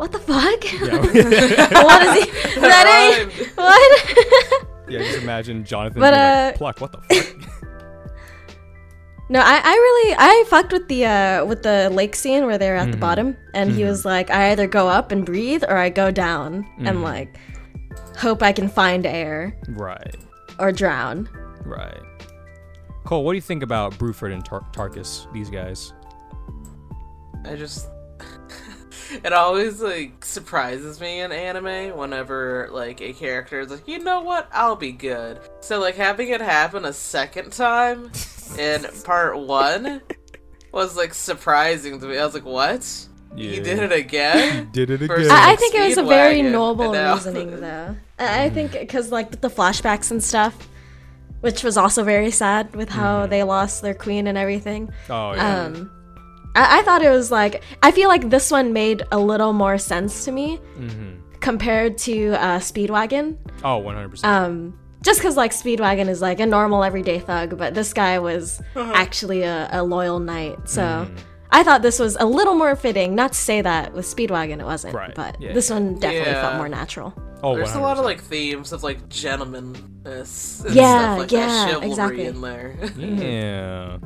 What the fuck? Yeah. what is he? Is that rhymed. it? What? Yeah, just imagine Jonathan But, being like, uh, pluck, what the fuck? no, I, I really I fucked with the uh with the lake scene where they're at Mm-hmm. the bottom and he was like, I either go up and breathe or I go down Mm-hmm. and like hope I can find air right, or drown. right. Cole, what do you think about Bruford and Tar- Tarkus, these guys? I just it always like surprises me in anime whenever like a character is like, you know what, I'll be good. So like having it happen a second time in part one was like surprising to me. I was like, what? Yeah. You did it again? Did it First- again. I, I think it was a very Speedwagon, noble reasoning though. I I think because like the flashbacks and stuff, which was also very sad with how they lost their queen and everything. oh, yeah. Um, I, I thought it was like I feel like this one made a little more sense to me compared to uh, Speedwagon. oh, 100%. Um, just because like Speedwagon is like a normal everyday thug, but this guy was actually a, a loyal knight. So I thought this was a little more fitting. Not to say that with Speedwagon it wasn't, Right, but yeah. this one definitely felt more natural. oh, There's a lot of like themes of like gentlemanness and Yeah, stuff like yeah, that, chivalry exactly. in there. Yeah.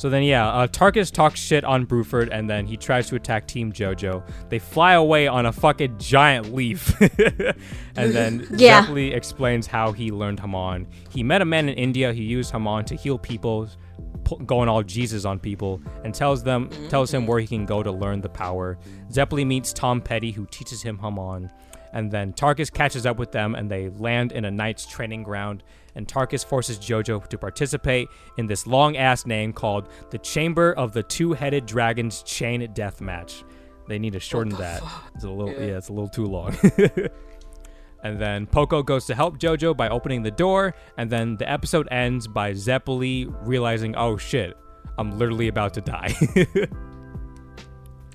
So then, yeah, uh, Tarkus talks shit on Bruford, and then he tries to attack Team JoJo. They fly away on a fucking giant leaf, and then Yeah. Zeppeli explains how he learned Hamon. He met a man in India who used Hamon to heal people, going all Jesus on people, and tells them tells him where he can go to learn the power. Zeppeli meets Tonpetty, who teaches him Hamon. And then Tarkus catches up with them and they land in a knight's training ground. And Tarkus forces Jojo to participate in this long ass name called the Chamber of the Two Headed Dragon's Chain Death Match. They need to shorten that. It's a little yeah. Yeah. it's a little too long. and then Poco goes to help Jojo by opening the door, and then the episode ends by Zeppeli realizing, oh shit, I'm literally about to die.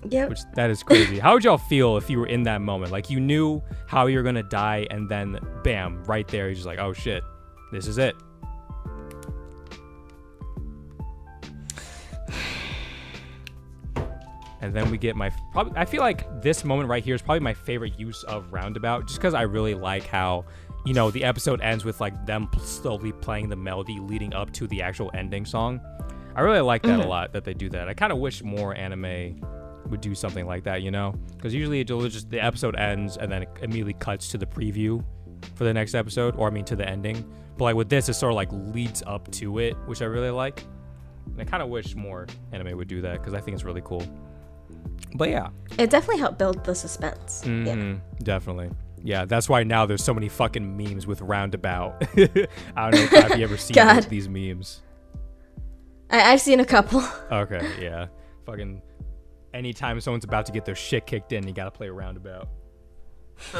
Yep. Which that is crazy. How would y'all feel if you were in that moment? Like you knew how you were gonna die, and then bam, right there, you're just like, oh shit, this is it. And then we get my probably. I feel like this moment right here is probably my favorite use of roundabout, just because I really like how you know, the episode ends with like them slowly playing the melody leading up to the actual ending song. I really like that a mm-hmm. lot that they do that. I kind of wish more anime would do something like that, you know? Because usually it'll just the episode ends and then it immediately cuts to the preview for the next episode, or I mean to the ending. But like with this, it sort of like leads up to it, which I really like. And I kind of wish more anime would do that because I think it's really cool. But yeah, It definitely helped build the suspense. Yeah. Mhm, definitely. Yeah, that's why now there's so many fucking memes with roundabout. I don't know if have you ever seen God. these memes. I- I've seen a couple. Okay, yeah. Fucking anytime someone's about to get their shit kicked in, you gotta play a roundabout.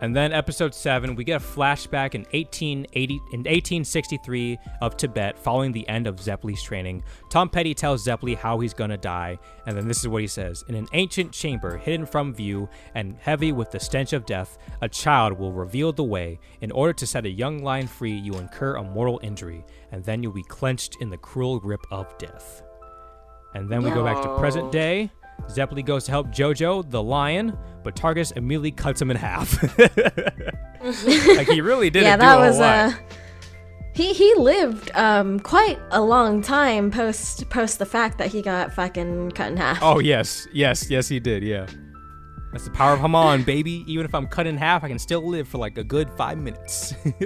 and then episode seven, we get a flashback in 1880 in 1863 of Tibet, following the end of Zeppeli's training. Tonpetty tells Zeppeli how he's gonna die, and then this is what he says: In an ancient chamber, hidden from view and heavy with the stench of death, a child will reveal the way. In order to set a young lion free, you incur a mortal injury, and then you'll be clenched in the cruel grip of death. And then we go back to present day. Zeppeli goes to help Jojo, the lion, but Tarkus immediately cuts him in half. like he really didn't yeah, that a was a. uh he he lived um quite a long time post post the fact that he got fucking cut in half. Oh yes, yes, yes, he did. Yeah, that's the power of Hamon, baby. Even if I'm cut in half, I can still live for like a good five minutes.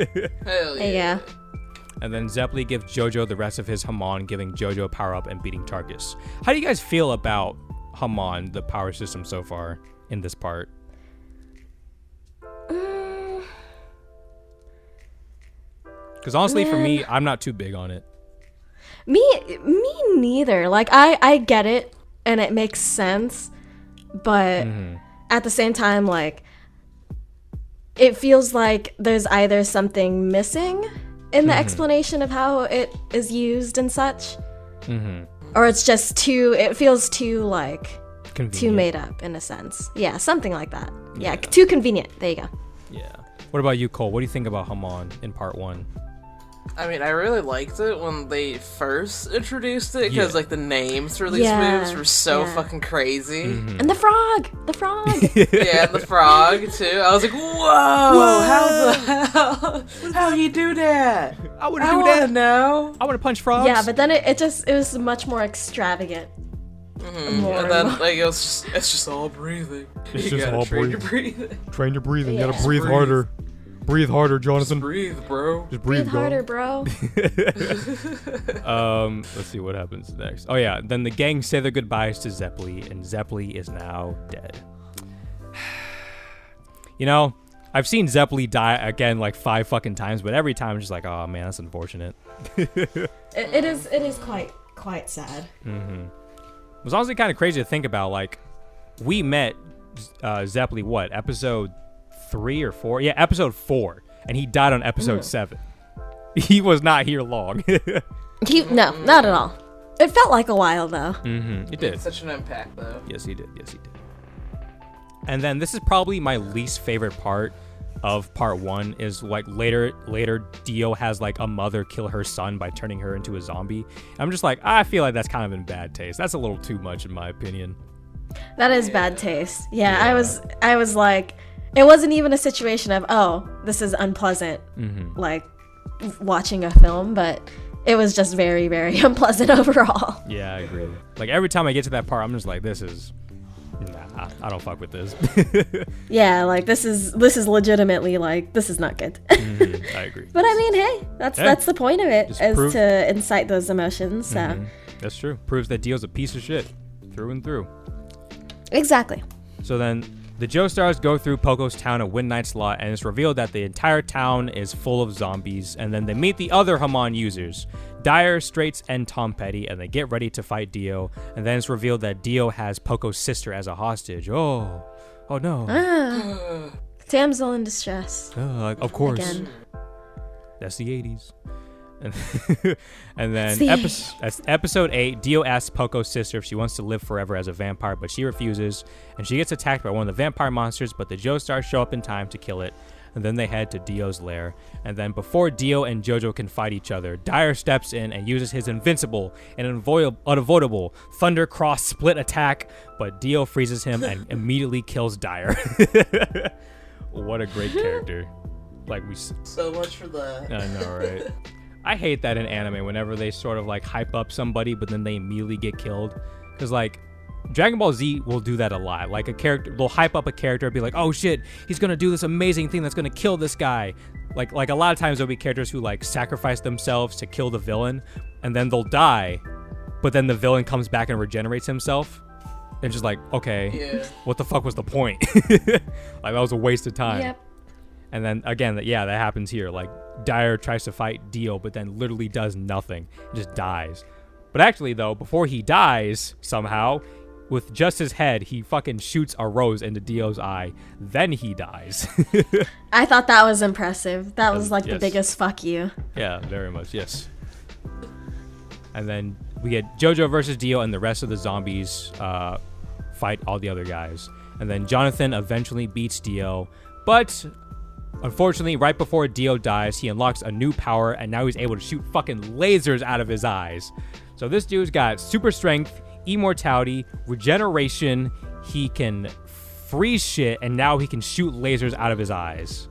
Hell yeah. yeah. and then Zeppeli gives Jojo the rest of his Hamon, giving Jojo a power up and beating Tarkus. How do you guys feel about Hamon, the power system so far in this part? Because honestly, for me, I'm not too big on it. me me neither. Like I I get it and it makes sense, but Mm-hmm. at the same time like it feels like there's either something missing in the Mm-hmm. explanation of how it is used and such, Mm-hmm. Or it's just too. It feels too like too made up in a sense. Yeah, something like that. Yeah, too convenient. There you go. Yeah. What about you, Cole? What do you think about Hamon in part one? I mean, I really liked it when they first introduced it because Yeah. like the names for these Yeah, moves were so yeah. fucking crazy. Mm-hmm. And the frog, the frog. Yeah, the frog too. I was like, whoa, whoa. how the hell? How you do that? I would I do want to that. know. I want to punch frogs. yeah, but then it, it just it was much more extravagant. Mm-hmm. And and then more. like it was just, it's just all breathing. It's you just gotta all train your breathing. train your breathing. You gotta breathe breathe. harder. Breathe harder, Jonathan. Breathe, bro. Just Breathe breathe harder, bro. Um, let's see what happens next. Oh yeah, then the gang say their goodbyes to Zeppeli, and Zeppeli is now dead. you know, I've seen Zeppeli die again like five fucking times, but every time I'm just like, oh man, that's unfortunate. It, it is it is quite quite sad. It was honestly kind of crazy to think about. Like, we met uh, Zeppeli what episode three or four? Yeah, episode four, and he died on episode seven. He was not here long. He no, not at all. It felt like a while though. mm-hmm. It did. Such an impact though. Yes, he did. Yes, he did. And then this is probably my least favorite part of part one is like later later Dio has like a mother kill her son by turning her into a zombie. I'm just like I feel like that's kind of in bad taste. That's a little too much in my opinion. That is bad taste. Yeah, I was I was like it wasn't even a situation of oh, this is unpleasant Mm-hmm. like watching a film, but it was just very very unpleasant overall. Yeah, I agree. Like every time I get to that part, I'm just like, this is nah, I don't fuck with this. Yeah, like this is this is legitimately like this is not good. Mhm, I agree. but I mean, hey, that's Yeah. that's the point of it is to incite those emotions. So Mhm. That's true. Proves that Dio's a piece of shit through and through. exactly. So then the Joestars go through Poco's town at Midnight Lot, and it's revealed that the entire town is full of zombies. And then they meet the other Hamon users, Dire, Straizo, and Tonpetty, and they get ready to fight Dio. And then it's revealed that Dio has Poco's sister as a hostage. Oh, oh no. Ah, damsel in distress Uh, of course. again. That's the 80s. And, and then epi- episode 8, Dio asks Poco's sister if she wants to live forever as a vampire, but she refuses. And she gets attacked by one of the vampire monsters, but the Joestars show up in time to kill it. And then they head to Dio's lair. And then before Dio and Jojo can fight each other, Dire steps in and uses his invincible and unavoid- unavoidable Thunder Cross split attack, but Dio freezes him and immediately kills Dire. what a great character. Like we. So much for that. I know, right? I hate that in anime whenever they sort of like hype up somebody, but then they immediately get killed. Because like Dragon Ball Z will do that a lot. Like a character, they'll hype up a character, and be like, "Oh shit, he's gonna do this amazing thing that's gonna kill this guy." Like like a lot of times there'll be characters who like sacrifice themselves to kill the villain, and then they'll die, but then the villain comes back and regenerates himself, and just like, okay, Yeah. what the fuck was the point? like that was a waste of time. Yep. And then again, yeah, that happens here. Like Dire tries to fight Dio, but then literally does nothing, just dies. But actually, though, before he dies, somehow, with just his head, he fucking shoots a rose into Dio's eye. Then he dies. I thought that was impressive. That was like the biggest fuck you. yeah, very much, yes. And then we get JoJo versus Dio, and the rest of the zombies uh, fight all the other guys. And then Jonathan eventually beats Dio, but unfortunately, right before Dio dies, he unlocks a new power, and now he's able to shoot fucking lasers out of his eyes. So this dude's got super strength, immortality, regeneration. He can freeze shit, and now he can shoot lasers out of his eyes.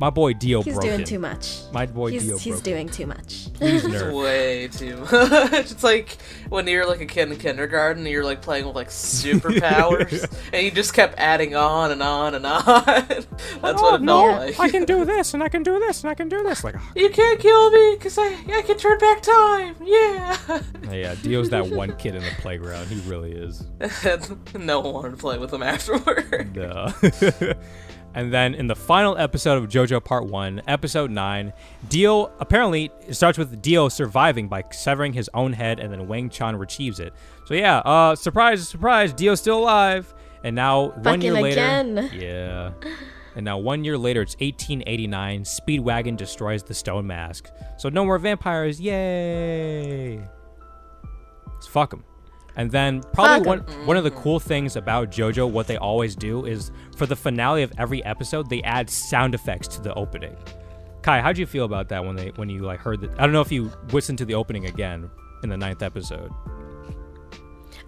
My boy Dio broke. He's broken. doing too much. My boy he's, Dio he's broken. doing too much. Please It's nerf. way too much. It's like when you're like a kid in kindergarten and you're like playing with like superpowers and you just kept adding on and on and on. That's what it oh, felt like. Oh, I can do this, and I can do this, and I can do this. Like, oh, You can't kill me because I, I can turn back time. Yeah. yeah, Dio's that one kid in the playground. He really is. no one wanted to play with him afterward. Duh. And then in the final episode of JoJo Part 1, Episode 9, Dio apparently it starts with Dio surviving by severing his own head, and then Wang Chan retrieves it. So yeah, uh, surprise, surprise, Dio's still alive. And now one year Fucking later, again. yeah. And now one year later, it's 1889. Speedwagon destroys the stone mask. So no more vampires. Yay! Let's fuck them. And then probably one one of the cool things about JoJo, what they always do is for the finale of every episode, they add sound effects to the opening. Kai, how'd you feel about that when they when you like heard that? I don't know if you listened to the opening again in the ninth episode.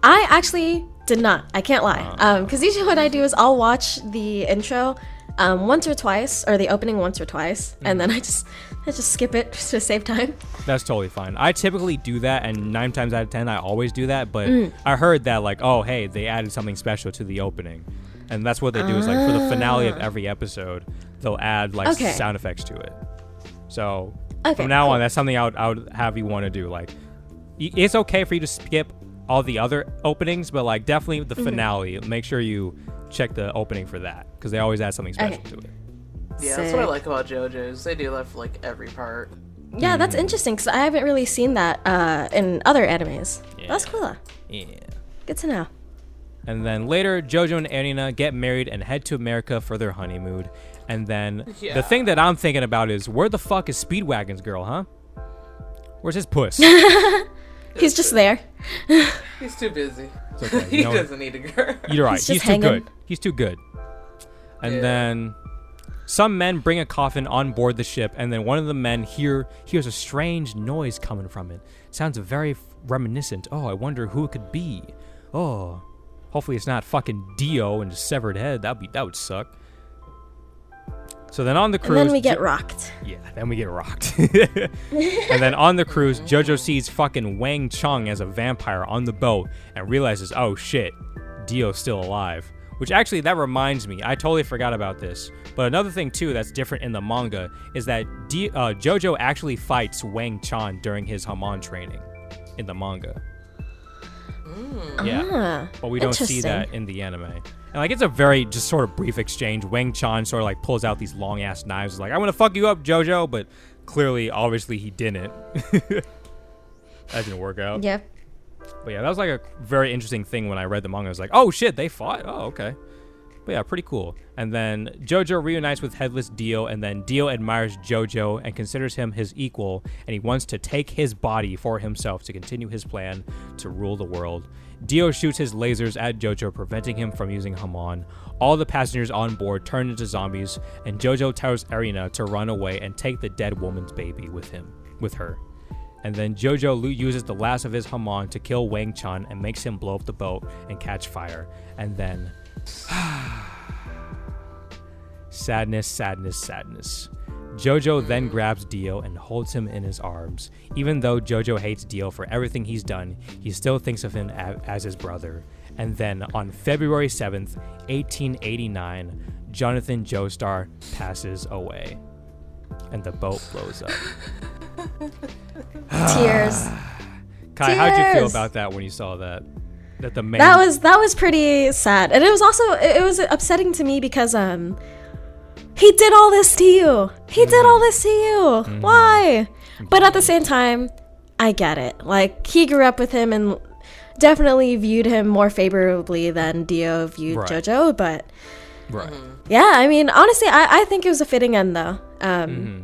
I actually did not. I can't lie. Uh. Um, because usually what I do is I'll watch the intro, um, once or twice, or the opening once or twice, and then I just I just skip it to save time. That's totally fine. I typically do that, and nine times out of ten, I always do that. But Mm. I heard that, like, oh, hey, they added something special to the opening, and that's what they do. Is like for the finale of every episode, they'll add like Ah. Okay. sound effects to it. So Okay, from now cool. on, that's something I would, I would have you want to do. Like, it's okay for you to skip all the other openings, but like definitely the Mm-hmm. finale. Make sure you check the opening for that because they always add something special Okay. to it. Yeah, that's what I like about JoJo's. They do that for like every part. Yeah, that's interesting because I haven't really seen that uh, in other animes. Yeah. That's cool. Yeah. Good to know. And then later, Jojo and Erina get married and head to America for their honeymoon. And then Yeah. the thing that I'm thinking about is where the fuck is Speedwagon's girl, huh? Where's his puss? He's just there. He's too busy. It's okay, he you know- doesn't need a girl. You're right. He's He's, too hanging. good. He's too good. And Yeah. then some men bring a coffin on board the ship, and then one of the men hear hears a strange noise coming from it. Sounds very f- reminiscent. Oh, I wonder who it could be. Oh, hopefully it's not fucking Dio and his severed head. That'd be that would suck. So then on the And cruise, then we get rocked. yeah, then we get rocked. and then on the cruise, JoJo sees fucking Wang Chan as a vampire on the boat and realizes, oh shit, Dio's still alive. Which actually, that reminds me, I totally forgot about this. But another thing too that's different in the manga is that D- uh, JoJo actually fights Wang Chan during his Hamon training in the manga. Yeah Ah, but we don't see that in the anime. And like it's a very just sort of brief exchange. Wang Chan sort of like pulls out these long ass knives, like I'm gonna fuck you up, JoJo, but clearly, obviously, he didn't. that didn't work out. Yeah. But yeah, that was like a very interesting thing when I read the manga. I was like, oh shit, they fought. Oh okay. But yeah, pretty cool. And then JoJo reunites with Headless Dio, and then Dio admires JoJo and considers him his equal, and he wants to take his body for himself to continue his plan to rule the world. Dio shoots his lasers at JoJo, preventing him from using Hamon. All the passengers on board turn into zombies, and JoJo tells Erina to run away and take the dead woman's baby with him, with her. And then Jojo uses the last of his Hamon to kill Wang Chan and makes him blow up the boat and catch fire. And then Sadness, sadness, sadness. Jojo then grabs Dio and holds him in his arms. Even though Jojo hates Dio for everything he's done, he still thinks of him as his brother. And then on February 7th, 1889, Jonathan Joestar passes away. And the boat blows up. Tears. Kai, how'd you feel about that when you saw that? That the main That was that was pretty sad, and it was also it was upsetting to me because um he did all this to you. He did all mm. this to you. Mm. Why? Mm. But at the same time, I get it. Like he grew up with him and definitely viewed him more favorably than Dio viewed Right. JoJo. But right. Mm-hmm. yeah, I mean, honestly, I, I think it was a fitting end though. Um, mm-hmm.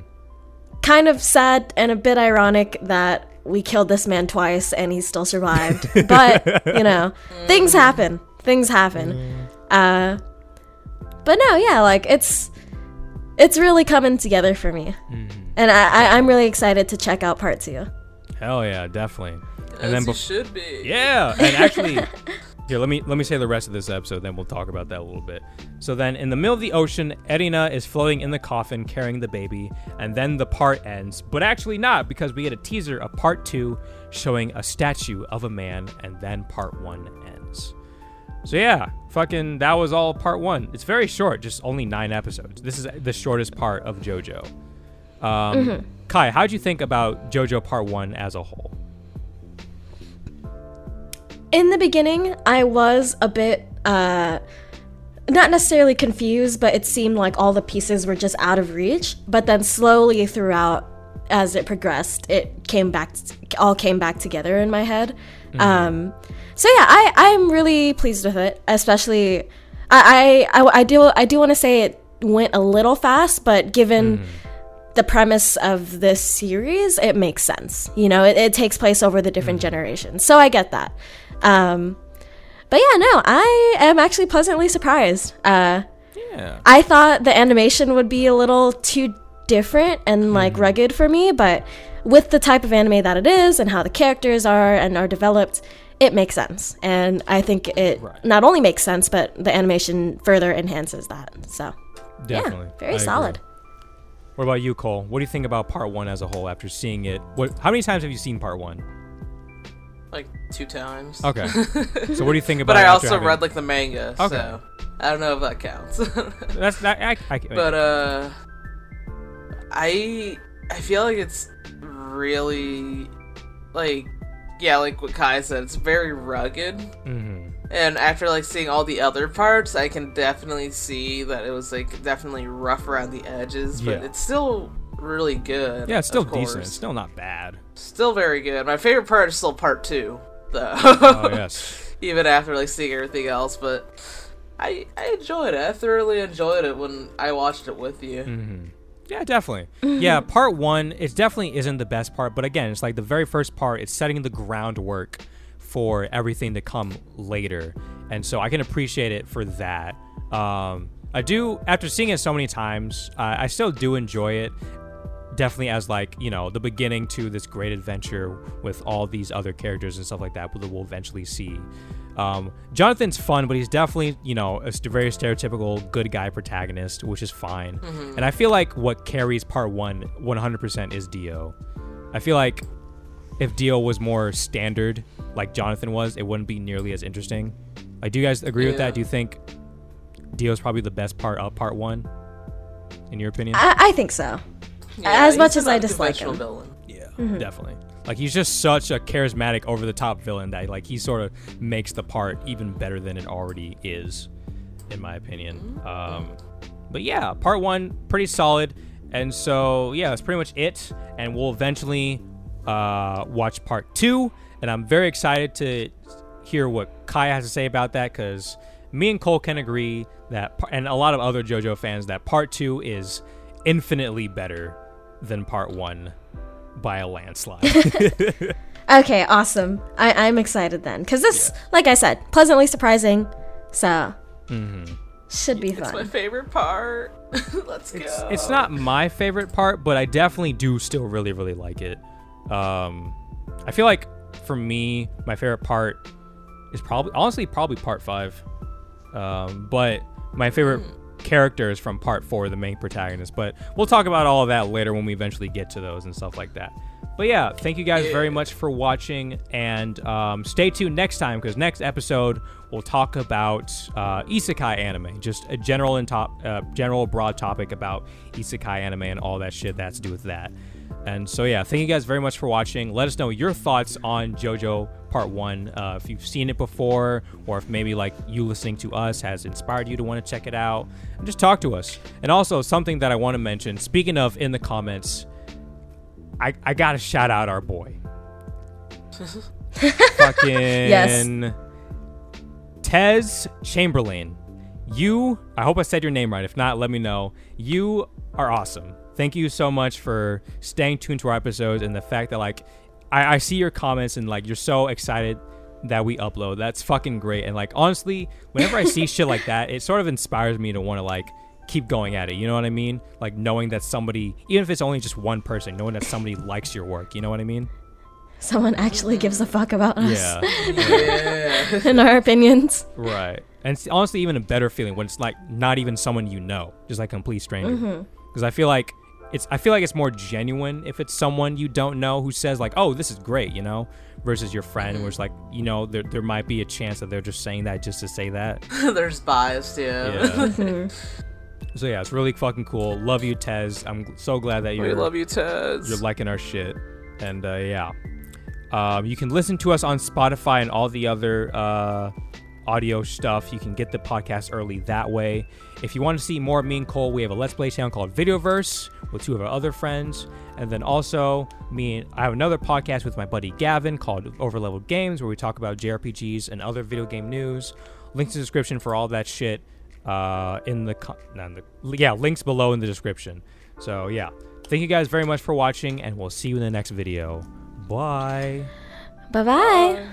Kind of sad and a bit ironic that we killed this man twice and he still survived. but you know, things mm-hmm. happen. Things happen. Uh, but no, yeah, like it's it's really coming together for me, mm-hmm. and I, I I'm really excited to check out part two. Hell yeah, definitely. As And then you bef- should be. Yeah, and actually, here let me let me say the rest of this episode. Then we'll talk about that a little bit. So then, in the middle of the ocean, Erina is floating in the coffin carrying the baby, and then the part ends. But actually, not because we get a teaser of part two showing a statue of a man, and then part one ends. So yeah, fucking that was all part one. It's very short, just only nine episodes. This is the shortest part of JoJo. Um, Kai, how'd you think about JoJo part one as a whole? In the beginning, I was a bit uh not necessarily confused, but it seemed like all the pieces were just out of reach. But then slowly throughout, as it progressed, it came back, all came back together in my head. Um, so yeah, I I'm really pleased with it. Especially, I I, I, do I do want to say it went a little fast, but given the premise of this series, it makes sense. You know, it, it takes place over the different generations, so I get that. Um, but yeah, no, I am actually pleasantly surprised. Uh, Yeah. I thought the animation would be a little too different and like rugged for me, but with the type of anime that it is and how the characters are and are developed, it makes sense. And I think it Right. not only makes sense, but the animation further enhances that. So Definitely. yeah, very I agree. solid. What about you, Cole? What do you think about part one as a whole after seeing it? What? How many times have you seen part one? Like two times. Okay. so what do you think about? But I it after also having- read like the manga, Okay. so I don't know if that counts. That's that. I, I, but uh, I I feel like it's really like yeah, like what Kai said, it's very rugged. hmm And after like seeing all the other parts, I can definitely see that it was like definitely rough around the edges, but Yeah. it's still really good. Yeah, it's still decent. It's still not bad. Still very good. My favorite part is still part two, though. Oh yes. Even after like seeing everything else, but I I enjoyed it. I thoroughly enjoyed it when I watched it with you. Mm-hmm. Yeah, definitely. Yeah, part one, it definitely isn't the best part, but again, it's like the very first part, it's setting the groundwork for everything to come later. And so I can appreciate it for that. Um, I do, after seeing it so many times, uh, I still do enjoy it. Definitely as like, you know, the beginning to this great adventure with all these other characters and stuff like that that we'll eventually see. Um, Jonathan's fun, but he's definitely, you know, a very stereotypical good guy protagonist, which is fine. And I feel like what carries part one 100% is Dio. I feel like if Dio was more standard, like Jonathan was, it wouldn't be nearly as interesting. Like, do you guys agree with that? Do you think Dio's probably the best part of part one, in your opinion? I, I think so. Yeah, As much as I dislike him. villain. Yeah, definitely. Like he's just such a charismatic, over the top villain that like he sort of makes the part even better than it already is, in my opinion. Um, but yeah, part one pretty solid, and so yeah, that's pretty much it. And we'll eventually uh, watch part two, and I'm very excited to hear what Kai has to say about that because me and Cole can agree that, and a lot of other JoJo fans, that part two is infinitely better than part one by a landslide. Okay, awesome. I, I'm excited then. Because this, like I said, pleasantly surprising. So, should be It's my favorite part. Let's go. it's, it's not my favorite part, but I definitely do still really, really like it. Um, I feel like for me, my favorite part is probably, honestly, probably part five. Um, but my favorite characters from part four, the main protagonist. But we'll talk about all of that later when we eventually get to those and stuff like that. But yeah, thank you guys very much for watching, and um, stay tuned next time because next episode we'll talk about uh, isekai anime, just a general and top, uh, general broad topic about isekai anime and all that shit that's to do with that. And so yeah, thank you guys very much for watching. Let us know your thoughts on JoJo Part One. Uh, if you've seen it before, or if maybe like you listening to us has inspired you to want to check it out, and just talk to us. And also something that I want to mention. Speaking of in the comments I, I gotta shout out our boy. Fucking Yes. Tez Chamberlain. You, I hope I said your name right. If not, let me know. You are awesome. Thank you so much for staying tuned to our episodes and the fact that like I, I see your comments and like you're so excited that we upload. That's fucking great. And like honestly, whenever I see shit like that, it sort of inspires me to want to like keep going at it. You know what I mean? Like knowing that somebody, even if it's only just one person, knowing that somebody likes your work. You know what I mean? Someone actually gives a fuck about us Yeah. Yeah. and our opinions. right. And it's honestly even a better feeling when it's like not even someone you know, just like complete stranger. Mm-hmm. Because I feel like it's I feel like it's more genuine if it's someone you don't know who says like, "Oh, this is great," you know, versus your friend, where it's like, you know, there there might be a chance that they're just saying that just to say that. There's bias, yeah. Yeah. so yeah, it's really fucking cool. Love you, Tez. I'm so glad that you're love you, Tez. you're liking our shit. And uh, yeah, um, you can listen to us on Spotify and all the other uh, audio stuff. You can get the podcast early that way. If you want to see more of me and Cole, we have a Let's Play channel called Videoverse with two of our other friends. And then also, me and I have another podcast with my buddy Gavin called Overleveled Games, where we talk about JRPGs and other video game news. Links in the description for all that shit. Uh, in the, in the yeah, links below in the description. So yeah, thank you guys very much for watching, and we'll see you in the next video. Bye. Bye bye.